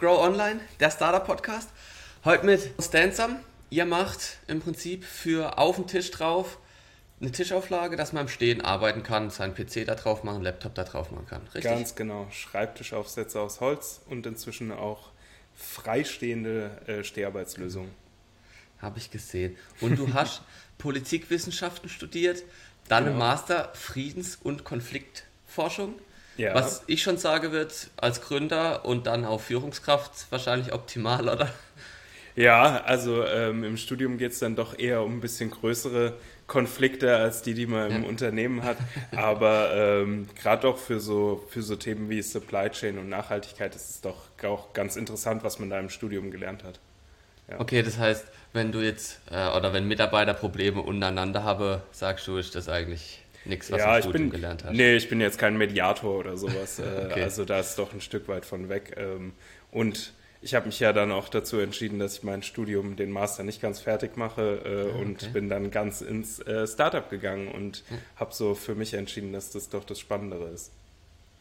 Grow Online, der Startup-Podcast. Heute mit Stansam. Ihr macht im Prinzip für auf den Tisch drauf eine Tischauflage, dass man im Stehen arbeiten kann, seinen PC da drauf machen, Laptop da drauf machen kann. Richtig? Ganz genau. Schreibtischaufsätze aus Holz und inzwischen auch freistehende äh, Steharbeitslösungen. Habe ich gesehen. Und du hast Politikwissenschaften studiert, dann genau. Master Friedens- und Konfliktforschung. Ja. Was ich schon sage wird, als Gründer und dann auch Führungskraft wahrscheinlich optimal, oder? Ja, also ähm, im Studium geht es dann doch eher um ein bisschen größere Konflikte als die, die man im ja. Unternehmen hat. Aber ähm, gerade auch für so, für so Themen wie Supply Chain und Nachhaltigkeit ist es doch auch ganz interessant, was man da im Studium gelernt hat. Ja. Okay, das heißt, wenn du jetzt äh, oder wenn Mitarbeiter Probleme untereinander haben, sagst du, ist das eigentlich nichts, was ja, du Studium bin, gelernt hast. Nee, ich bin jetzt kein Mediator oder sowas. Äh, okay. Also da ist doch ein Stück weit von weg. Ähm, und ich habe mich ja dann auch dazu entschieden, dass ich mein Studium, den Master nicht ganz fertig mache äh, ah, okay. und bin dann ganz ins äh, Startup gegangen und ja. habe so für mich entschieden, dass das doch das Spannendere ist.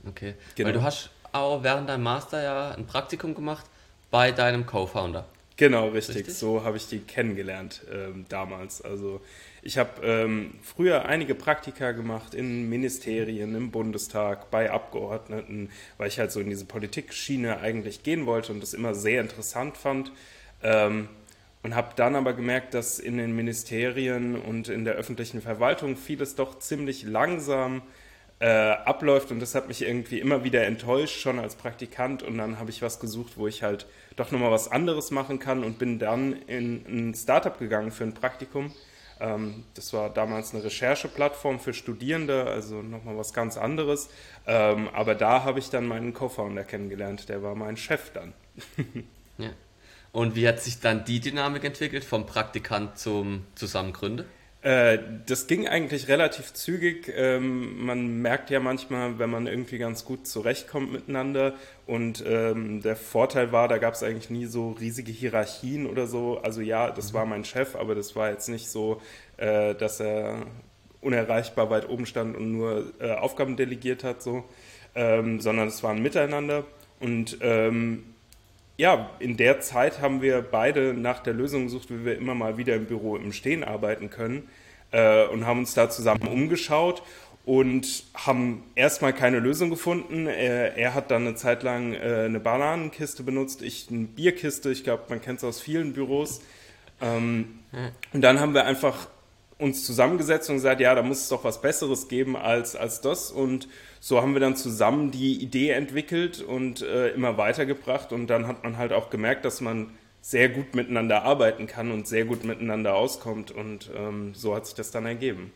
Okay, genau. weil du hast auch während deinem Master ja ein Praktikum gemacht bei deinem Co-Founder. Genau, richtig. richtig? So habe ich die kennengelernt ähm, damals. Also ich habe ähm, früher einige Praktika gemacht in Ministerien, im Bundestag, bei Abgeordneten, weil ich halt so in diese Politikschiene eigentlich gehen wollte und das immer sehr interessant fand. Ähm, und habe dann aber gemerkt, dass in den Ministerien und in der öffentlichen Verwaltung vieles doch ziemlich langsam äh, abläuft und das hat mich irgendwie immer wieder enttäuscht, schon als Praktikant. Und dann habe ich was gesucht, wo ich halt doch nochmal was anderes machen kann und bin dann in ein Startup gegangen für ein Praktikum das war damals eine Rechercheplattform für Studierende, also nochmal was ganz anderes. Ähm, aber da habe ich dann meinen Co-Founder kennengelernt, der war mein Chef dann. ja. Und wie hat sich dann die Dynamik entwickelt, vom Praktikant zum Zusammengründer? Äh, das ging eigentlich relativ zügig. Ähm, man merkt ja manchmal, wenn man irgendwie ganz gut zurechtkommt miteinander. Und ähm, der Vorteil war, da gab es eigentlich nie so riesige Hierarchien oder so. Also ja, das war mein Chef, aber das war jetzt nicht so, äh, dass er unerreichbar weit oben stand und nur äh, Aufgaben delegiert hat, so, ähm, sondern es war ein Miteinander. Und ähm, ja, in der Zeit haben wir beide nach der Lösung gesucht, wie wir immer mal wieder im Büro im Stehen arbeiten können äh, und haben uns da zusammen umgeschaut und haben erstmal keine Lösung gefunden. Er, er hat dann eine Zeit lang äh, eine Bananenkiste benutzt, ich eine Bierkiste, ich glaube, man kennt es aus vielen Büros. Ähm, und dann haben wir einfach uns zusammengesetzt und gesagt, ja, da muss es doch was Besseres geben als, als das. Und so haben wir dann zusammen die Idee entwickelt und äh, immer weitergebracht. Und dann hat man halt auch gemerkt, dass man sehr gut miteinander arbeiten kann und sehr gut miteinander auskommt. Und ähm, so hat sich das dann ergeben.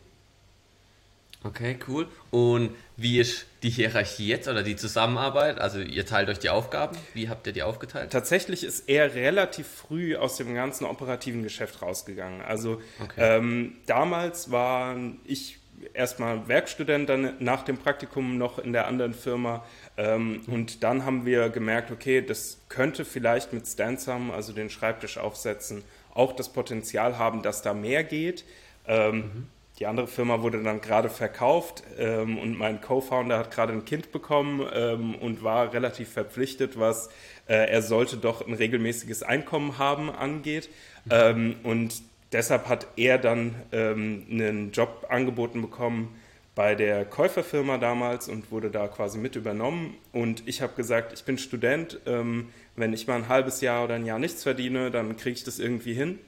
Okay, cool. Und wie ist die Hierarchie jetzt oder die Zusammenarbeit? Also ihr teilt euch die Aufgaben. Wie habt ihr die aufgeteilt? Tatsächlich ist er relativ früh aus dem ganzen operativen Geschäft rausgegangen. Also okay. ähm, damals war ich erstmal Werkstudent, dann nach dem Praktikum noch in der anderen Firma. Ähm, und dann haben wir gemerkt, okay, das könnte vielleicht mit Stansam, also den Schreibtisch aufsetzen, auch das Potenzial haben, dass da mehr geht. Ähm, mhm die andere Firma wurde dann gerade verkauft ähm, und mein Co-Founder hat gerade ein Kind bekommen ähm, und war relativ verpflichtet, was äh, er sollte doch ein regelmäßiges Einkommen haben angeht. Ähm, und deshalb hat er dann ähm, einen Job angeboten bekommen bei der Käuferfirma damals und wurde da quasi mit übernommen. Und ich habe gesagt, ich bin Student, ähm, wenn ich mal ein halbes Jahr oder ein Jahr nichts verdiene, dann kriege ich das irgendwie hin.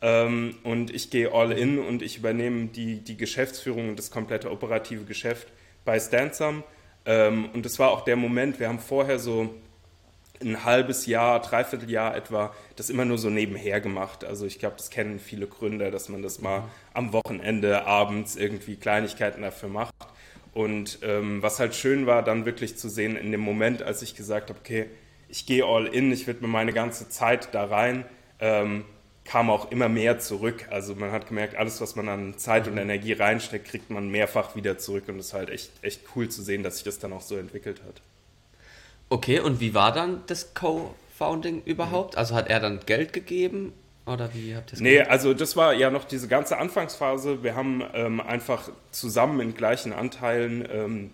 Ähm, und ich gehe all in und ich übernehme die, die Geschäftsführung und das komplette operative Geschäft bei Stansum. Ähm, und das war auch der Moment, wir haben vorher so ein halbes Jahr, dreiviertel Jahr etwa, das immer nur so nebenher gemacht. Also ich glaube, das kennen viele Gründer, dass man das mal am Wochenende, abends irgendwie Kleinigkeiten dafür macht. Und ähm, was halt schön war, dann wirklich zu sehen in dem Moment, als ich gesagt habe, okay, ich gehe all in, ich widme meine ganze Zeit da rein, ähm, kam auch immer mehr zurück. Also man hat gemerkt, alles, was man an Zeit und mhm. Energie reinsteckt, kriegt man mehrfach wieder zurück und es ist halt echt, echt cool zu sehen, dass sich das dann auch so entwickelt hat. Okay, und wie war dann das Co-Founding überhaupt? Also hat er dann Geld gegeben oder wie habt ihr es Nee, gemacht? also das war ja noch diese ganze Anfangsphase. Wir haben ähm, einfach zusammen in gleichen Anteilen ähm,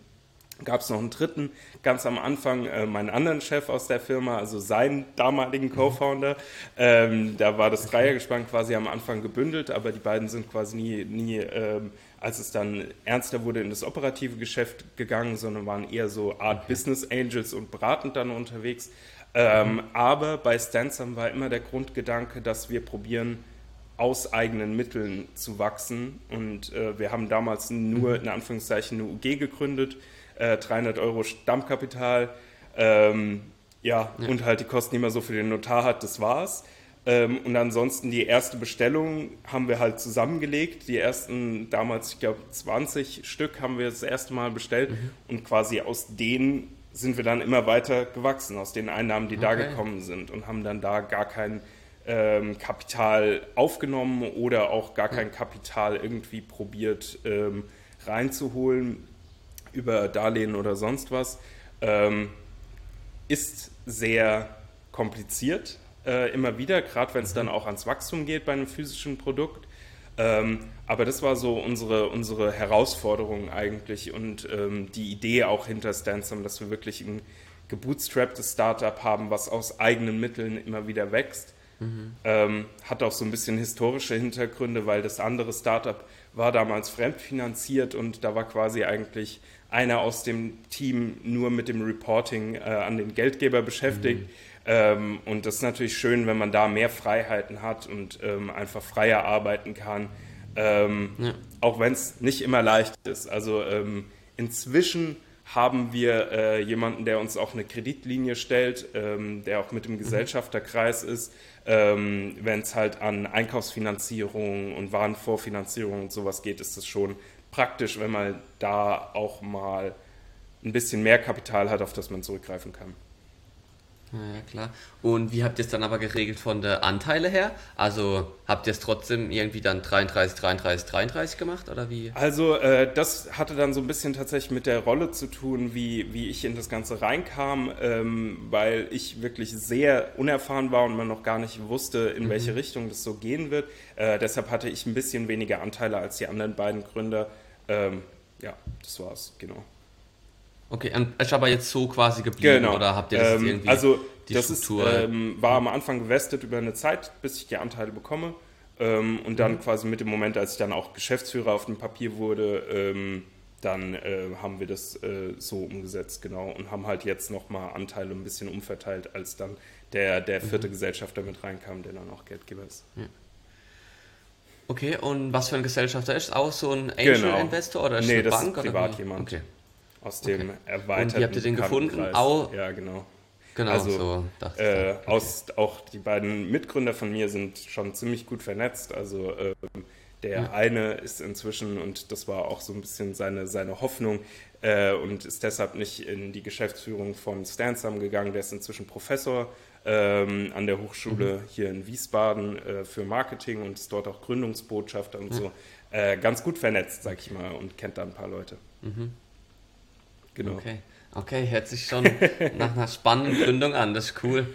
gab es noch einen dritten, ganz am Anfang äh, meinen anderen Chef aus der Firma, also seinen damaligen mhm. Co-Founder. Ähm, da war das Dreiergespann quasi am Anfang gebündelt, aber die beiden sind quasi nie, nie ähm, als es dann ernster wurde, in das operative Geschäft gegangen, sondern waren eher so Art okay. Business Angels und beratend dann unterwegs. Ähm, mhm. Aber bei Stansam war immer der Grundgedanke, dass wir probieren, aus eigenen Mitteln zu wachsen. Und äh, wir haben damals nur mhm. in Anführungszeichen eine UG gegründet, äh, 300 Euro Stammkapital. Ähm, ja, ja, und halt die Kosten, die man so für den Notar hat, das war's. Ähm, und ansonsten die erste Bestellung haben wir halt zusammengelegt. Die ersten, damals, ich glaube, 20 Stück haben wir das erste Mal bestellt. Mhm. Und quasi aus denen sind wir dann immer weiter gewachsen, aus den Einnahmen, die okay. da gekommen sind. Und haben dann da gar kein ähm, Kapital aufgenommen oder auch gar kein Kapital irgendwie probiert ähm, reinzuholen über Darlehen oder sonst was. Ähm, ist sehr kompliziert äh, immer wieder, gerade wenn es dann auch ans Wachstum geht bei einem physischen Produkt. Ähm, aber das war so unsere, unsere Herausforderung eigentlich und ähm, die Idee auch hinter Stansum, dass wir wirklich ein gebootstrapptes Startup haben, was aus eigenen Mitteln immer wieder wächst. Mhm. Ähm, hat auch so ein bisschen historische Hintergründe, weil das andere Startup war damals fremdfinanziert und da war quasi eigentlich einer aus dem Team nur mit dem Reporting äh, an den Geldgeber beschäftigt. Mhm ähm, und das ist natürlich schön, wenn man da mehr Freiheiten hat und ähm, einfach freier arbeiten kann. Ähm, ja. Auch wenn es nicht immer leicht ist. Also ähm, inzwischen haben wir äh, jemanden, der uns auch eine Kreditlinie stellt, ähm, der auch mit dem mhm. Gesellschafterkreis ist, ähm, wenn es halt an Einkaufsfinanzierung und Warenvorfinanzierung und sowas geht, ist das schon praktisch, wenn man da auch mal ein bisschen mehr Kapital hat, auf das man zurückgreifen kann. Ja, klar. Und wie habt ihr es dann aber geregelt von der Anteile her? Also habt ihr es trotzdem irgendwie dann 33, 33, 33 gemacht oder wie? Also äh, das hatte dann so ein bisschen tatsächlich mit der Rolle zu tun, wie, wie ich in das Ganze reinkam, ähm, weil ich wirklich sehr unerfahren war und man noch gar nicht wusste, in mhm. welche Richtung das so gehen wird. Äh, deshalb hatte ich ein bisschen weniger Anteile als die anderen beiden Gründer. Ähm, ja, das war's, genau. Okay, ist aber jetzt so quasi geblieben genau. oder habt ihr das ähm, irgendwie Also die das Struktur? Ist, ähm, war am Anfang gewestet über eine Zeit, bis ich die Anteile bekomme ähm, und dann mhm. quasi mit dem Moment, als ich dann auch Geschäftsführer auf dem Papier wurde, ähm, dann äh, haben wir das äh, so umgesetzt, genau, und haben halt jetzt nochmal Anteile ein bisschen umverteilt, als dann der, der vierte mhm. Gesellschafter mit reinkam, der dann auch Geldgeber ist. Ja. Okay, und was für ein Gesellschafter ist? Auch so ein Angel-Investor genau. oder ist nee, eine das Bank? Ist privat oder jemand. Okay aus dem okay. erweiterten Und wie habt ihr den gefunden? Au ja, genau. Genau, also, so dachte äh, okay. aus, auch die beiden Mitgründer von mir sind schon ziemlich gut vernetzt. Also äh, der ja. eine ist inzwischen, und das war auch so ein bisschen seine, seine Hoffnung, äh, und ist deshalb nicht in die Geschäftsführung von Stansam gegangen. Der ist inzwischen Professor ähm, an der Hochschule mhm. hier in Wiesbaden äh, für Marketing und ist dort auch Gründungsbotschafter und ja. so. Äh, ganz gut vernetzt, sag ich mal, und kennt da ein paar Leute. Mhm. Genau. Okay, okay hört sich schon nach einer spannenden Gründung an, das ist cool.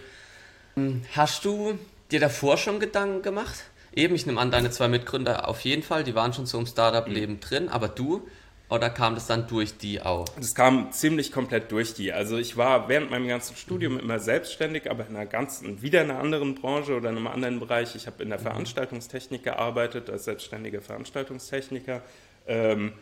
Hm, hast du dir davor schon Gedanken gemacht? Eben, ich nehme an, deine zwei Mitgründer auf jeden Fall, die waren schon so im Startup-Leben mhm. drin, aber du, oder kam das dann durch die auch? Das kam ziemlich komplett durch die. Also ich war während meinem ganzen Studium mhm. immer selbstständig, aber in einer ganzen, wieder in einer anderen Branche oder in einem anderen Bereich. Ich habe in der mhm. Veranstaltungstechnik gearbeitet, als selbstständiger Veranstaltungstechniker. Ähm,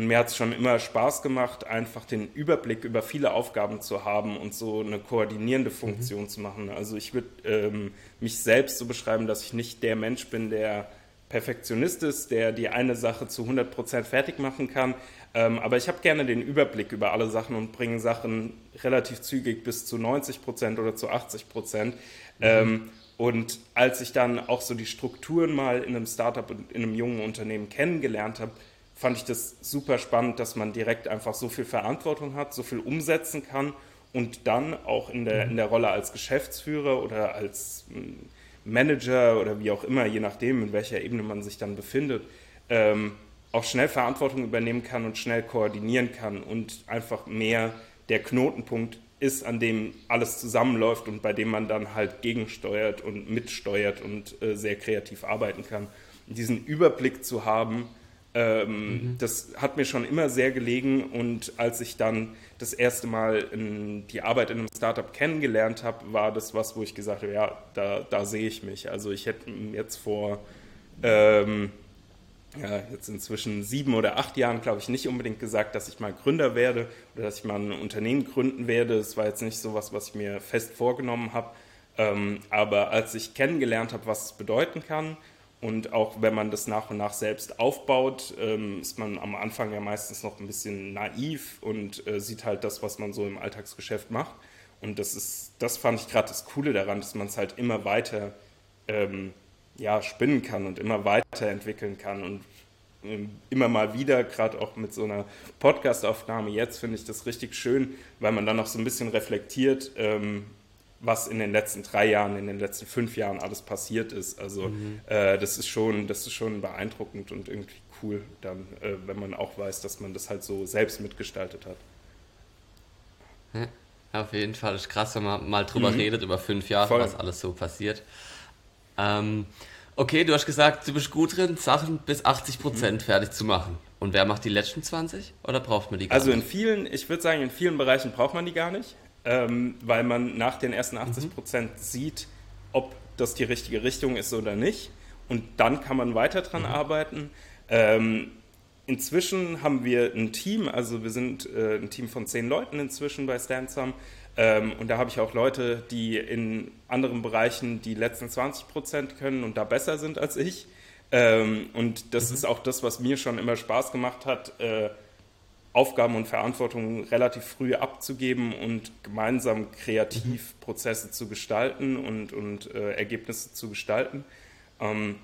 und mir hat es schon immer Spaß gemacht, einfach den Überblick über viele Aufgaben zu haben und so eine koordinierende Funktion mhm. zu machen. Also ich würde ähm, mich selbst so beschreiben, dass ich nicht der Mensch bin, der Perfektionist ist, der die eine Sache zu 100% fertig machen kann. Ähm, aber ich habe gerne den Überblick über alle Sachen und bringe Sachen relativ zügig bis zu 90% oder zu 80%. Mhm. Ähm, und als ich dann auch so die Strukturen mal in einem Startup und in einem jungen Unternehmen kennengelernt habe, fand ich das super spannend, dass man direkt einfach so viel Verantwortung hat, so viel umsetzen kann und dann auch in der, in der Rolle als Geschäftsführer oder als hm, Manager oder wie auch immer, je nachdem, in welcher Ebene man sich dann befindet, ähm, auch schnell Verantwortung übernehmen kann und schnell koordinieren kann und einfach mehr der Knotenpunkt ist, an dem alles zusammenläuft und bei dem man dann halt gegensteuert und mitsteuert und äh, sehr kreativ arbeiten kann. Und diesen Überblick zu haben, Ähm, mhm. Das hat mir schon immer sehr gelegen und als ich dann das erste Mal die Arbeit in einem Startup kennengelernt habe, war das was, wo ich gesagt habe, ja, da, da sehe ich mich. Also ich hätte jetzt vor ähm, ja, jetzt inzwischen sieben oder acht Jahren, glaube ich, nicht unbedingt gesagt, dass ich mal Gründer werde oder dass ich mal ein Unternehmen gründen werde. Das war jetzt nicht so was, was ich mir fest vorgenommen habe. Ähm, aber als ich kennengelernt habe, was es bedeuten kann und auch wenn man das nach und nach selbst aufbaut, ähm, ist man am Anfang ja meistens noch ein bisschen naiv und äh, sieht halt das, was man so im Alltagsgeschäft macht. Und das ist, das fand ich gerade das Coole daran, dass man es halt immer weiter ähm, ja, spinnen kann und immer weiterentwickeln kann und ähm, immer mal wieder, gerade auch mit so einer Podcast-Aufnahme jetzt, finde ich das richtig schön, weil man dann noch so ein bisschen reflektiert, ähm, was in den letzten drei Jahren, in den letzten fünf Jahren alles passiert ist. Also mhm. äh, das ist schon, das ist schon beeindruckend und irgendwie cool, dann, äh, wenn man auch weiß, dass man das halt so selbst mitgestaltet hat. Ja, auf jeden Fall ist krass, wenn man mal drüber mhm. redet, über fünf Jahre, Voll. was alles so passiert. Ähm, okay, du hast gesagt, du bist gut drin, Sachen bis 80 Prozent mhm. fertig zu machen. Und wer macht die letzten 20 oder braucht man die gar also nicht? Also in vielen, ich würde sagen, in vielen Bereichen braucht man die gar nicht, ähm, weil man nach den ersten 80 Prozent mhm. sieht, ob das die richtige Richtung ist oder nicht. Und dann kann man weiter dran mhm. arbeiten. Ähm, inzwischen haben wir ein Team, also wir sind äh, ein Team von zehn Leuten inzwischen bei Stansum. Ähm, und da habe ich auch Leute, die in anderen Bereichen die letzten 20 Prozent können und da besser sind als ich. Ähm, und das mhm. ist auch das, was mir schon immer Spaß gemacht hat, äh, Aufgaben und Verantwortung relativ früh abzugeben und gemeinsam kreativ mhm. Prozesse zu gestalten und, und äh, Ergebnisse zu gestalten. Ähm,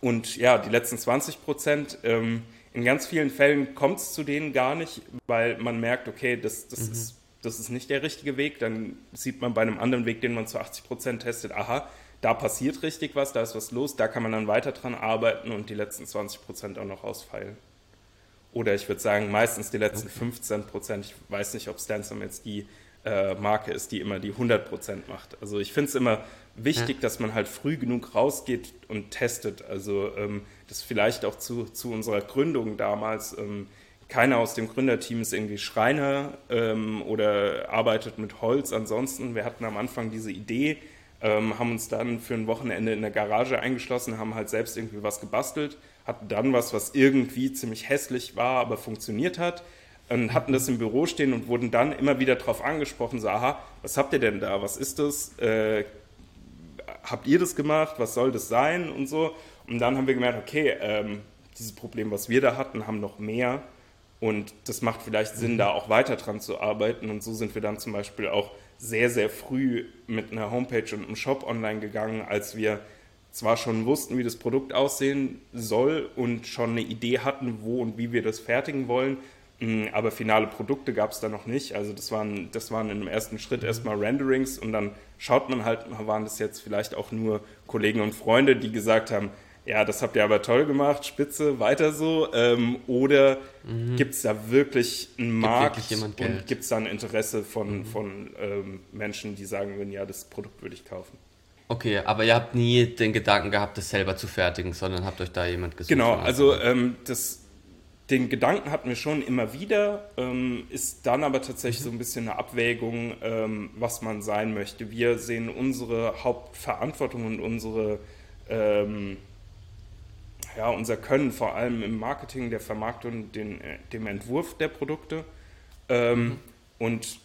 und ja, die letzten 20 Prozent, ähm, in ganz vielen Fällen kommt es zu denen gar nicht, weil man merkt, okay, das, das mhm. ist das ist nicht der richtige Weg. Dann sieht man bei einem anderen Weg, den man zu 80 Prozent testet, aha, da passiert richtig was, da ist was los, da kann man dann weiter dran arbeiten und die letzten 20 Prozent auch noch ausfeilen. Oder ich würde sagen, meistens die letzten okay. 15 Prozent. Ich weiß nicht, ob Stansom jetzt die äh, Marke ist, die immer die 100 Prozent macht. Also ich finde es immer wichtig, ja. dass man halt früh genug rausgeht und testet. Also ähm, das vielleicht auch zu, zu unserer Gründung damals. Ähm, keiner aus dem Gründerteam ist irgendwie Schreiner ähm, oder arbeitet mit Holz. Ansonsten, wir hatten am Anfang diese Idee, ähm, haben uns dann für ein Wochenende in der Garage eingeschlossen, haben halt selbst irgendwie was gebastelt, hatten dann was, was irgendwie ziemlich hässlich war, aber funktioniert hat und hatten das im Büro stehen und wurden dann immer wieder darauf angesprochen, so, aha, was habt ihr denn da, was ist das, äh, habt ihr das gemacht, was soll das sein und so. Und dann haben wir gemerkt, okay, ähm, dieses Problem, was wir da hatten, haben noch mehr und das macht vielleicht Sinn, mhm. da auch weiter dran zu arbeiten. Und so sind wir dann zum Beispiel auch sehr, sehr früh mit einer Homepage und einem Shop online gegangen, als wir zwar schon wussten, wie das Produkt aussehen soll und schon eine Idee hatten, wo und wie wir das fertigen wollen, mm, aber finale Produkte gab es da noch nicht. Also das waren, das waren im ersten Schritt mhm. erstmal Renderings und dann schaut man halt, waren das jetzt vielleicht auch nur Kollegen und Freunde, die gesagt haben, ja, das habt ihr aber toll gemacht, spitze, weiter so. Ähm, oder mhm. gibt es da wirklich einen Markt wirklich und gibt es da ein Interesse von, mhm. von ähm, Menschen, die sagen würden, ja, das Produkt würde ich kaufen? Okay, aber ihr habt nie den Gedanken gehabt, das selber zu fertigen, sondern habt euch da jemand gesucht? Genau, also ähm, das, den Gedanken hatten wir schon immer wieder, ähm, ist dann aber tatsächlich mhm. so ein bisschen eine Abwägung, ähm, was man sein möchte. Wir sehen unsere Hauptverantwortung und unsere ähm, ja, unser Können vor allem im Marketing, der Vermarktung, den, äh, dem Entwurf der Produkte ähm, mhm. und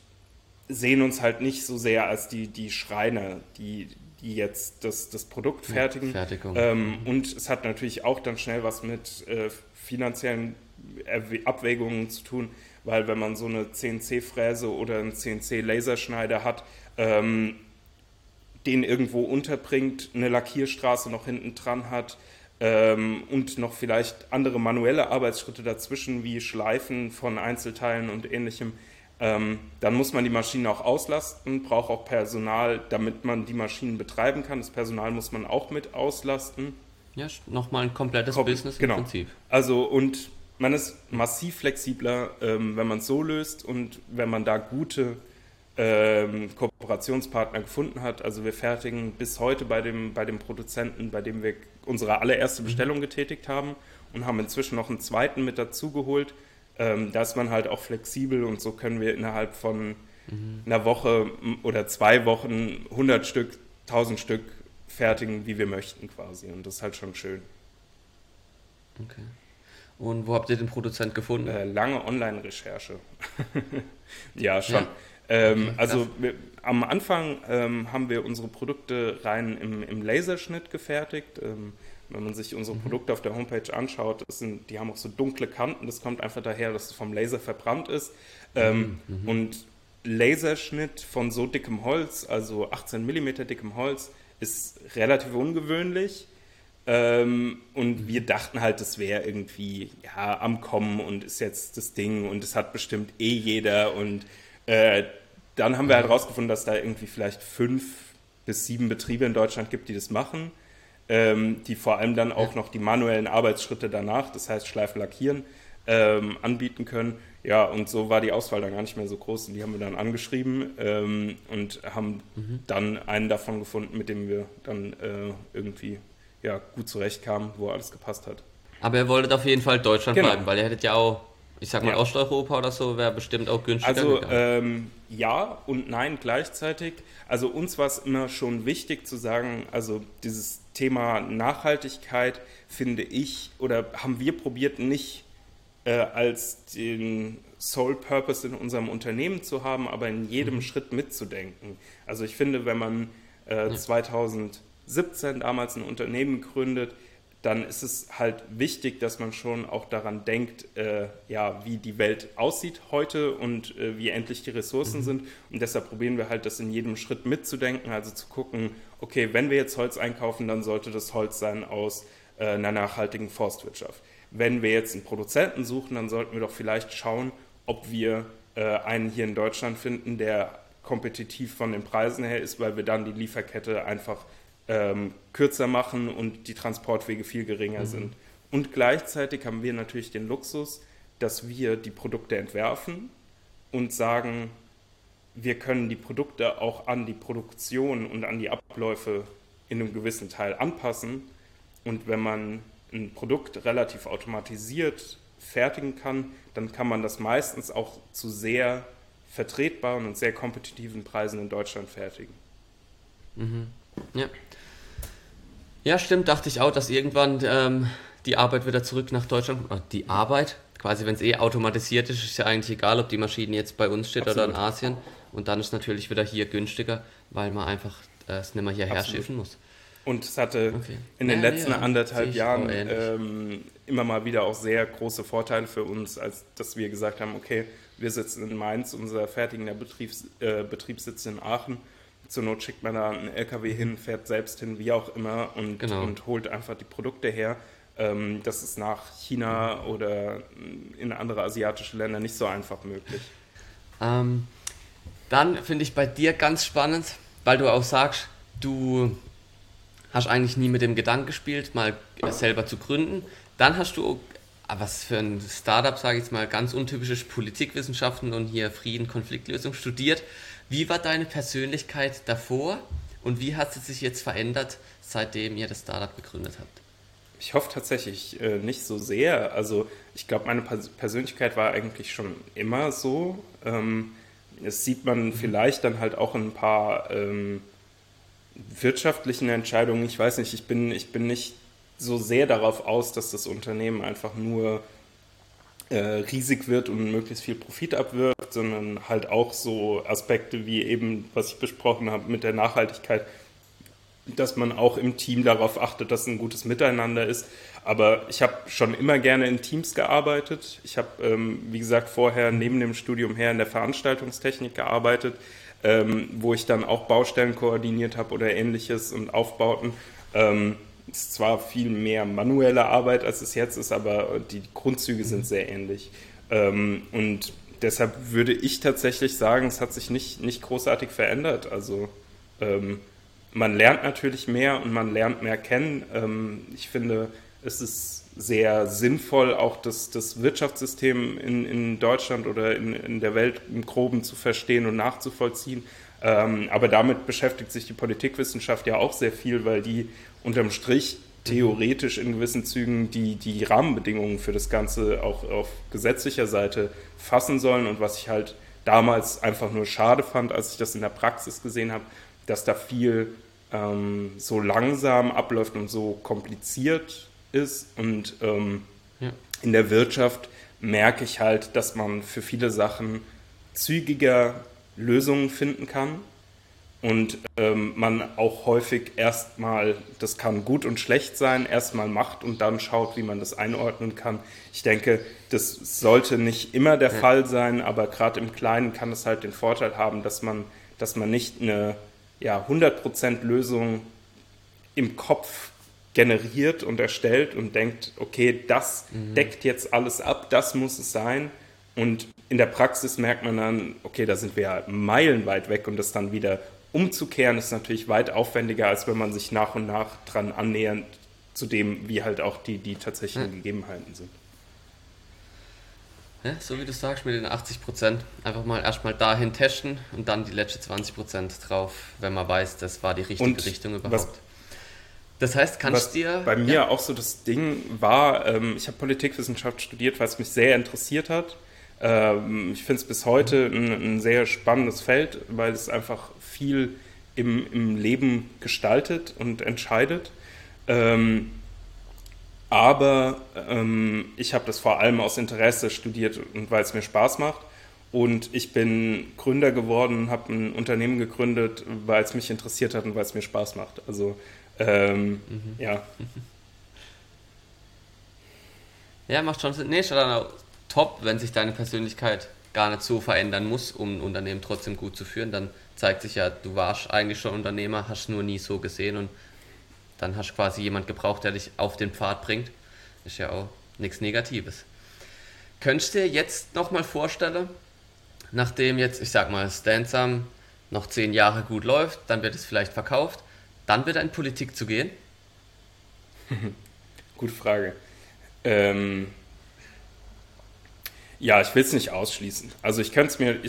sehen uns halt nicht so sehr als die, die Schreiner, die, die jetzt das, das Produkt fertigen. Ähm, und es hat natürlich auch dann schnell was mit äh, finanziellen Abwägungen zu tun, weil wenn man so eine CNC-Fräse oder einen CNC-Laserschneider hat, ähm, den irgendwo unterbringt, eine Lackierstraße noch hinten dran hat, ähm, und noch vielleicht andere manuelle Arbeitsschritte dazwischen, wie Schleifen von Einzelteilen und ähnlichem, ähm, dann muss man die Maschinen auch auslasten, braucht auch Personal, damit man die Maschinen betreiben kann. Das Personal muss man auch mit auslasten. Ja, nochmal ein komplettes Kom Business genau. im Prinzip. Also und man ist massiv flexibler, ähm, wenn man es so löst und wenn man da gute ähm, Kooperationspartner gefunden hat. Also wir fertigen bis heute bei dem, bei dem Produzenten, bei dem wir unsere allererste mhm. Bestellung getätigt haben und haben inzwischen noch einen zweiten mit dazugeholt. Ähm, da ist man halt auch flexibel und so können wir innerhalb von mhm. einer Woche oder zwei Wochen 100 Stück, 1000 Stück fertigen, wie wir möchten quasi. Und das ist halt schon schön. Okay. Und wo habt ihr den Produzent gefunden? Äh, lange Online-Recherche. ja, schon. Ja. Ähm, okay, also wir, am Anfang ähm, haben wir unsere Produkte rein im, im Laserschnitt gefertigt. Ähm, wenn man sich unsere mhm. Produkte auf der Homepage anschaut, sind, die haben auch so dunkle Kanten. Das kommt einfach daher, dass es vom Laser verbrannt ist. Ähm, mhm. mhm. Und Laserschnitt von so dickem Holz, also 18 mm dickem Holz, ist relativ ungewöhnlich. Ähm, und wir dachten halt, das wäre irgendwie ja, am Kommen und ist jetzt das Ding und es hat bestimmt eh jeder. Und äh, dann haben wir halt rausgefunden, dass da irgendwie vielleicht fünf bis sieben Betriebe in Deutschland gibt, die das machen, ähm, die vor allem dann auch noch die manuellen Arbeitsschritte danach, das heißt Schleifen lackieren, ähm, anbieten können. Ja, und so war die Auswahl dann gar nicht mehr so groß. Und die haben wir dann angeschrieben ähm, und haben mhm. dann einen davon gefunden, mit dem wir dann äh, irgendwie ja, gut zurechtkamen, wo alles gepasst hat. Aber ihr wolltet auf jeden Fall Deutschland genau. bleiben, weil ihr hättet ja auch, ich sag mal, ja. Osteuropa oder so, wäre bestimmt auch günstiger. Also ähm, ja und nein gleichzeitig. Also uns war es immer schon wichtig zu sagen, also dieses Thema Nachhaltigkeit finde ich oder haben wir probiert nicht äh, als den Sole Purpose in unserem Unternehmen zu haben, aber in jedem mhm. Schritt mitzudenken. Also ich finde, wenn man äh, ja. 2017 damals ein Unternehmen gründet, dann ist es halt wichtig, dass man schon auch daran denkt, äh, ja, wie die Welt aussieht heute und äh, wie endlich die Ressourcen mhm. sind. Und deshalb probieren wir halt, das in jedem Schritt mitzudenken, also zu gucken, okay, wenn wir jetzt Holz einkaufen, dann sollte das Holz sein aus äh, einer nachhaltigen Forstwirtschaft wenn wir jetzt einen Produzenten suchen, dann sollten wir doch vielleicht schauen, ob wir äh, einen hier in Deutschland finden, der kompetitiv von den Preisen her ist, weil wir dann die Lieferkette einfach ähm, kürzer machen und die Transportwege viel geringer mhm. sind. Und gleichzeitig haben wir natürlich den Luxus, dass wir die Produkte entwerfen und sagen, wir können die Produkte auch an die Produktion und an die Abläufe in einem gewissen Teil anpassen. Und wenn man ein Produkt relativ automatisiert fertigen kann, dann kann man das meistens auch zu sehr vertretbaren und sehr kompetitiven Preisen in Deutschland fertigen. Mhm. Ja. Ja, stimmt, dachte ich auch, dass irgendwann ähm, die Arbeit wieder zurück nach Deutschland kommt. Die Arbeit, quasi wenn es eh automatisiert ist, ist ja eigentlich egal, ob die Maschine jetzt bei uns steht Absolut. oder in Asien. Und dann ist natürlich wieder hier günstiger, weil man einfach äh, es nicht mehr hierher Absolut. schiffen muss. Und es hatte okay. in den ja, letzten ja, anderthalb Jahren ähm, immer mal wieder auch sehr große Vorteile für uns, als dass wir gesagt haben, okay, wir sitzen in Mainz, unser fertigender Betriebs, äh, Betrieb sitzt in Aachen. Zur Not schickt man da einen LKW hin, fährt selbst hin, wie auch immer, und, genau. und holt einfach die Produkte her. Ähm, das ist nach China oder in andere asiatische Länder nicht so einfach möglich. Ähm, dann finde ich bei dir ganz spannend, weil du auch sagst, du hast eigentlich nie mit dem Gedanken gespielt, mal selber zu gründen. Dann hast du, ah, was für ein Startup, sage ich jetzt mal, ganz untypisches Politikwissenschaften und hier Frieden, Konfliktlösung studiert. Wie war deine Persönlichkeit davor und wie hat sie sich jetzt verändert, seitdem ihr das Startup gegründet habt? Ich hoffe tatsächlich äh, nicht so sehr. Also ich glaube, meine Persönlichkeit war eigentlich schon immer so. Ähm, das sieht man mhm. vielleicht dann halt auch in ein paar ähm, wirtschaftlichen Entscheidungen, ich weiß nicht, ich bin, ich bin nicht so sehr darauf aus, dass das Unternehmen einfach nur äh, riesig wird und möglichst viel Profit abwirft, sondern halt auch so Aspekte wie eben, was ich besprochen habe mit der Nachhaltigkeit, dass man auch im Team darauf achtet, dass ein gutes Miteinander ist. Aber ich habe schon immer gerne in Teams gearbeitet. Ich habe, ähm, wie gesagt, vorher neben dem Studium her in der Veranstaltungstechnik gearbeitet ähm, wo ich dann auch Baustellen koordiniert habe oder ähnliches und Aufbauten. Ähm, ist zwar viel mehr manuelle Arbeit, als es jetzt ist, aber die Grundzüge sind sehr ähnlich. Ähm, und deshalb würde ich tatsächlich sagen, es hat sich nicht, nicht großartig verändert. Also ähm, man lernt natürlich mehr und man lernt mehr kennen. Ähm, ich finde, es ist sehr sinnvoll, auch das, das Wirtschaftssystem in, in Deutschland oder in, in der Welt im Groben zu verstehen und nachzuvollziehen. Ähm, aber damit beschäftigt sich die Politikwissenschaft ja auch sehr viel, weil die unterm Strich theoretisch in gewissen Zügen die, die Rahmenbedingungen für das Ganze auch auf gesetzlicher Seite fassen sollen. Und was ich halt damals einfach nur schade fand, als ich das in der Praxis gesehen habe, dass da viel ähm, so langsam abläuft und so kompliziert ist. Und ähm, ja. in der Wirtschaft merke ich halt, dass man für viele Sachen zügiger Lösungen finden kann und ähm, man auch häufig erstmal, das kann gut und schlecht sein, erstmal macht und dann schaut, wie man das einordnen kann. Ich denke, das sollte nicht immer der ja. Fall sein, aber gerade im Kleinen kann es halt den Vorteil haben, dass man, dass man nicht eine ja, 100% Lösung im Kopf generiert und erstellt und denkt, okay, das mhm. deckt jetzt alles ab, das muss es sein. Und in der Praxis merkt man dann, okay, da sind wir ja meilenweit weg und das dann wieder umzukehren ist natürlich weit aufwendiger, als wenn man sich nach und nach dran annähernd zu dem, wie halt auch die, die tatsächlichen ja. Gegebenheiten sind. Ja, so wie du sagst, mit den 80 Prozent einfach mal erstmal dahin testen und dann die letzten 20 Prozent drauf, wenn man weiß, das war die richtige und Richtung überhaupt. Was, das heißt, kannst du dir. Bei mir ja. auch so das Ding war, ähm, ich habe Politikwissenschaft studiert, weil es mich sehr interessiert hat. Ähm, ich finde es bis heute ein, ein, sehr spannendes Feld, weil es einfach viel im, im Leben gestaltet und entscheidet. Ähm, aber ähm, ich habe das vor allem aus Interesse studiert und weil es mir Spaß macht. Und ich bin Gründer geworden, habe ein Unternehmen gegründet, weil es mich interessiert hat und weil es mir Spaß macht. Also ähm, mhm. ja. Ja, macht schon Sinn. Nee, schon top, wenn sich deine Persönlichkeit gar nicht so verändern muss, um ein Unternehmen trotzdem gut zu führen. Dann zeigt sich ja, du warst eigentlich schon Unternehmer, hast nur nie so gesehen und dann hast du quasi jemand gebraucht, der dich auf den Pfad bringt. Ist ja auch nichts Negatives. Könntest du dir jetzt nochmal vorstellen, nachdem jetzt, ich sag mal, Stansam noch zehn Jahre gut läuft, dann wird es vielleicht verkauft, dann wieder in Politik zu gehen? Gute Frage. Ähm, ja, ich will es nicht ausschließen. Also ich könnte es mir,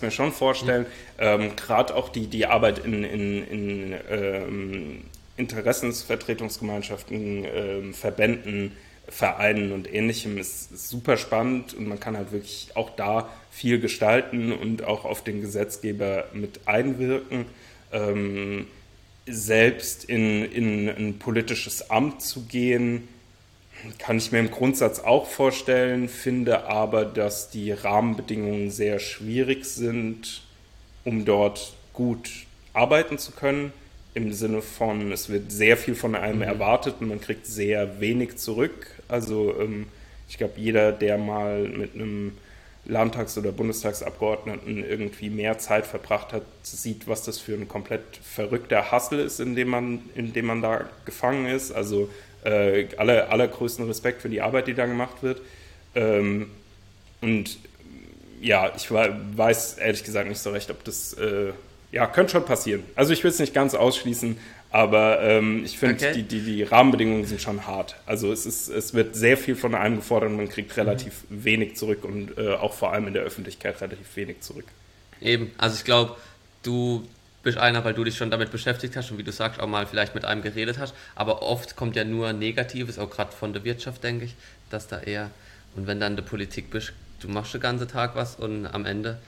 mir schon vorstellen, mhm. ähm, gerade auch die, die Arbeit in, in, in ähm, Interessensvertretungsgemeinschaften, ähm, Verbänden, Vereinen und ähnlichem ist super spannend und man kann halt wirklich auch da viel gestalten und auch auf den Gesetzgeber mit einwirken. Ähm, selbst in, in ein politisches Amt zu gehen, kann ich mir im Grundsatz auch vorstellen, finde aber, dass die Rahmenbedingungen sehr schwierig sind, um dort gut arbeiten zu können im Sinne von, es wird sehr viel von einem mhm. erwartet und man kriegt sehr wenig zurück. Also ähm, ich glaube, jeder, der mal mit einem Landtags- oder Bundestagsabgeordneten irgendwie mehr Zeit verbracht hat, sieht, was das für ein komplett verrückter Hassel ist, in dem man, in dem man da gefangen ist. Also äh, aller, allergrößten Respekt für die Arbeit, die da gemacht wird. Ähm, und ja, ich weiß ehrlich gesagt nicht so recht, ob das äh, ja, könnte schon passieren. Also ich will es nicht ganz ausschließen, aber ähm, ich finde, okay. die, die, die Rahmenbedingungen sind schon hart. Also es, ist, es wird sehr viel von einem gefordert und man kriegt relativ mhm. wenig zurück und äh, auch vor allem in der Öffentlichkeit relativ wenig zurück. Eben, also ich glaube, du bist einer, weil du dich schon damit beschäftigt hast und wie du sagst, auch mal vielleicht mit einem geredet hast, aber oft kommt ja nur Negatives, auch gerade von der Wirtschaft, denke ich, dass da eher, und wenn dann der Politik bist, du machst den ganzen Tag was und am Ende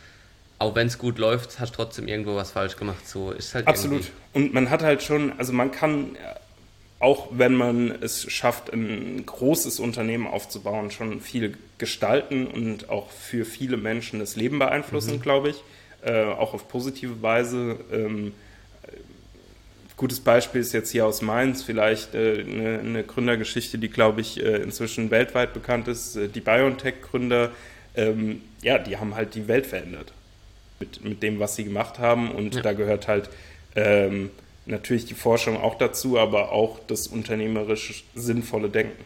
auch wenn es gut läuft, hast du trotzdem irgendwo was falsch gemacht. So ist halt Absolut. Und man hat halt schon, also man kann, auch wenn man es schafft, ein großes Unternehmen aufzubauen, schon viel gestalten und auch für viele Menschen das Leben beeinflussen, mhm. glaube ich. Äh, auch auf positive Weise. Ähm, gutes Beispiel ist jetzt hier aus Mainz vielleicht äh, eine, eine, Gründergeschichte, die, glaube ich, äh, inzwischen weltweit bekannt ist. Äh, die BioNTech-Gründer, ähm, ja, die haben halt die Welt verändert mit, mit dem, was sie gemacht haben. Und ja. da gehört halt ähm, natürlich die Forschung auch dazu, aber auch das unternehmerisch sinnvolle Denken.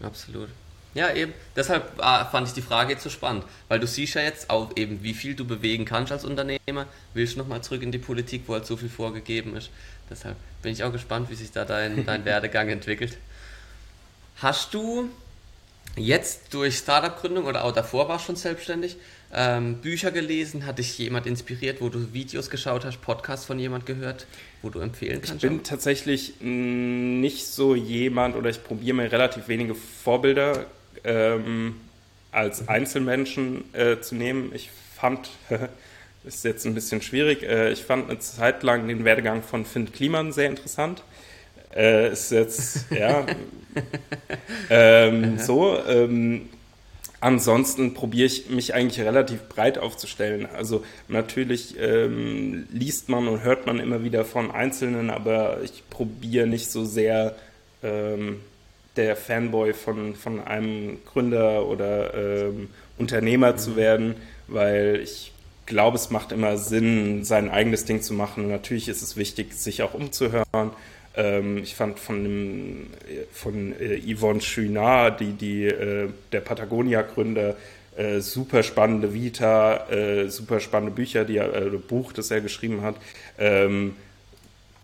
Absolut. Ja, eben. Deshalb ah, fand ich die Frage jetzt so spannend, weil du siehst ja jetzt auch eben, wie viel du bewegen kannst als Unternehmer. Willst du nochmal zurück in die Politik, wo halt so viel vorgegeben ist. Deshalb bin ich auch gespannt, wie sich da dein, dein Werdegang entwickelt. Hast du jetzt durch Startup-Gründung oder auch davor warst schon selbstständig, ähm, Bücher gelesen? Hat dich jemand inspiriert, wo du Videos geschaut hast, Podcasts von jemand gehört, wo du empfehlen kannst? Ich bin auch? tatsächlich nicht so jemand oder ich probiere mir relativ wenige Vorbilder ähm, als Einzelmenschen äh, zu nehmen. Ich fand, ist jetzt ein bisschen schwierig, äh, ich fand eine Zeit lang den Werdegang von Finn Kliman sehr interessant. Äh, ist jetzt, ja, ähm, so. Ähm, ansonsten probiere ich mich eigentlich relativ breit aufzustellen. Also natürlich ähm, liest man und hört man immer wieder von Einzelnen, aber ich probiere nicht so sehr ähm, der Fanboy von, von einem Gründer oder ähm, Unternehmer mhm. zu werden, weil ich glaube, es macht immer Sinn, sein eigenes Ding zu machen. Und natürlich ist es wichtig, sich auch umzuhören. Ähm, ich fand von, dem, von äh, Yvonne Chouinard, die, die, äh, der Patagonia-Gründer, äh, super spannende Vita, äh, super spannende Bücher, die er, äh, Buch, das er geschrieben hat. Ähm,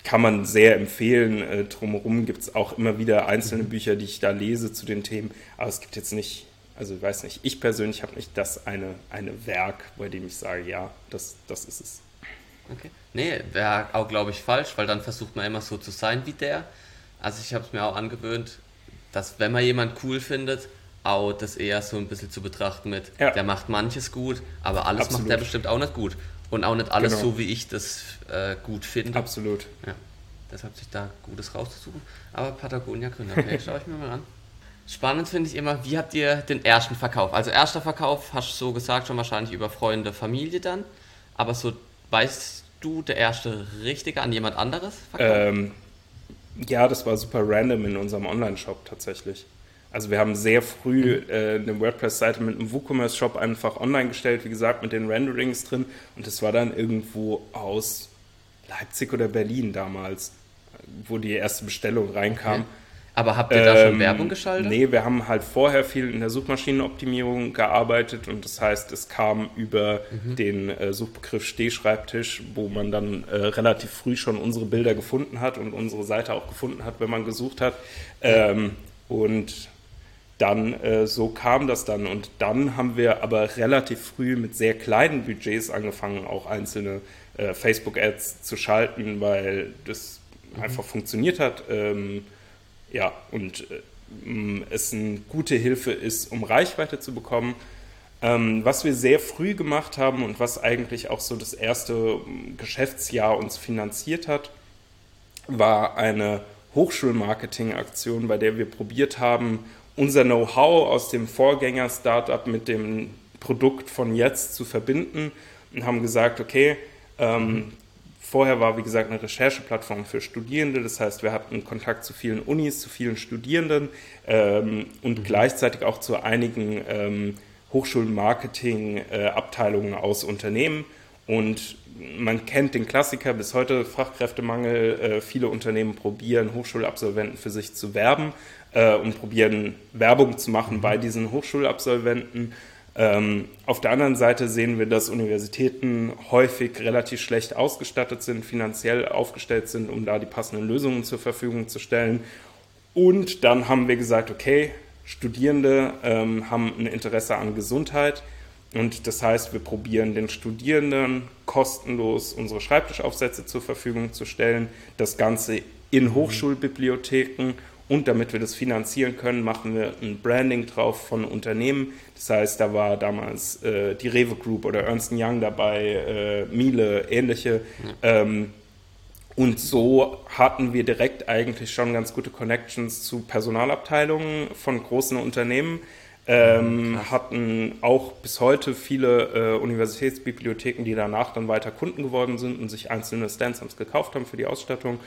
kann man sehr empfehlen. Äh, drumherum gibt es auch immer wieder einzelne mhm. Bücher, die ich da lese zu den Themen. Aber es gibt jetzt nicht, also ich weiß nicht, ich persönlich habe nicht das eine, eine Werk, bei dem ich sage, ja, das, das ist es. Okay. Nee, wäre auch, glaube ich, falsch, weil dann versucht man immer so zu sein wie der. Also ich habe es mir auch angewöhnt, dass wenn man jemand cool findet, auch das eher so ein bisschen zu betrachten mit, ja. der macht manches gut, aber alles Absolut. macht der bestimmt auch nicht gut. Und auch nicht alles genau. so, wie ich das äh, gut finde. Absolut. Ja. Deshalb sich da Gutes rauszusuchen. Aber Patagonia okay, schaue ich mir mal an. Spannend finde ich immer, wie habt ihr den ersten Verkauf? Also erster Verkauf, hast du so gesagt, schon wahrscheinlich über Freunde, Familie dann. Aber so, weißt du, der erste richtige an jemand anderes Ähm, ja, das war super random in unserem Online-Shop tatsächlich. Also wir haben sehr früh äh, eine WordPress-Seite mit einem WooCommerce-Shop einfach online gestellt, wie gesagt, mit den Renderings drin. Und das war dann irgendwo aus Leipzig oder Berlin damals, wo die erste Bestellung reinkam. Okay. Aber habt ihr da schon ähm, Werbung geschaltet? Nee, wir haben halt vorher viel in der Suchmaschinenoptimierung gearbeitet und das heißt, es kam über mhm. den äh, Suchbegriff Stehschreibtisch, wo man dann äh, relativ früh schon unsere Bilder gefunden hat und unsere Seite auch gefunden hat, wenn man gesucht hat. Ähm, und dann äh, so kam das dann. Und dann haben wir aber relativ früh mit sehr kleinen Budgets angefangen, auch einzelne äh, Facebook-Ads zu schalten, weil das mhm. einfach funktioniert hat. Ähm, ja, und äh, es eine gute Hilfe ist, um Reichweite zu bekommen. Ähm, was wir sehr früh gemacht haben und was eigentlich auch so das erste ähm, Geschäftsjahr uns finanziert hat, war eine Hochschulmarketing-Aktion, bei der wir probiert haben, unser Know-how aus dem Vorgänger-Startup mit dem Produkt von jetzt zu verbinden und haben gesagt, okay, ähm, vorher war, wie gesagt, eine Rechercheplattform für Studierende. Das heißt, wir hatten Kontakt zu vielen Unis, zu vielen Studierenden ähm, und mhm. gleichzeitig auch zu einigen ähm, Hochschulmarketing-Abteilungen äh, aus Unternehmen. Und man kennt den Klassiker bis heute, Fachkräftemangel. Äh, viele Unternehmen probieren, Hochschulabsolventen für sich zu werben äh, und probieren Werbung zu machen bei diesen Hochschulabsolventen. Ähm, auf der anderen Seite sehen wir, dass Universitäten häufig relativ schlecht ausgestattet sind, finanziell aufgestellt sind, um da die passenden Lösungen zur Verfügung zu stellen. Und dann haben wir gesagt, okay, Studierende ähm, haben ein Interesse an Gesundheit. Und das heißt, wir probieren den Studierenden kostenlos unsere Schreibtischaufsätze zur Verfügung zu stellen. Das Ganze in Hochschulbibliotheken und damit wir das finanzieren können, machen wir ein Branding drauf von Unternehmen. Das heißt, da war damals äh, die Rewe Group oder Ernst Young dabei, äh, Miele, ähnliche. Ja. Ähm, und so hatten wir direkt eigentlich schon ganz gute Connections zu Personalabteilungen von großen Unternehmen. Ähm, hatten auch bis heute viele äh, Universitätsbibliotheken, die danach dann weiter Kunden geworden sind und sich einzelne Stands gekauft haben für die Ausstattung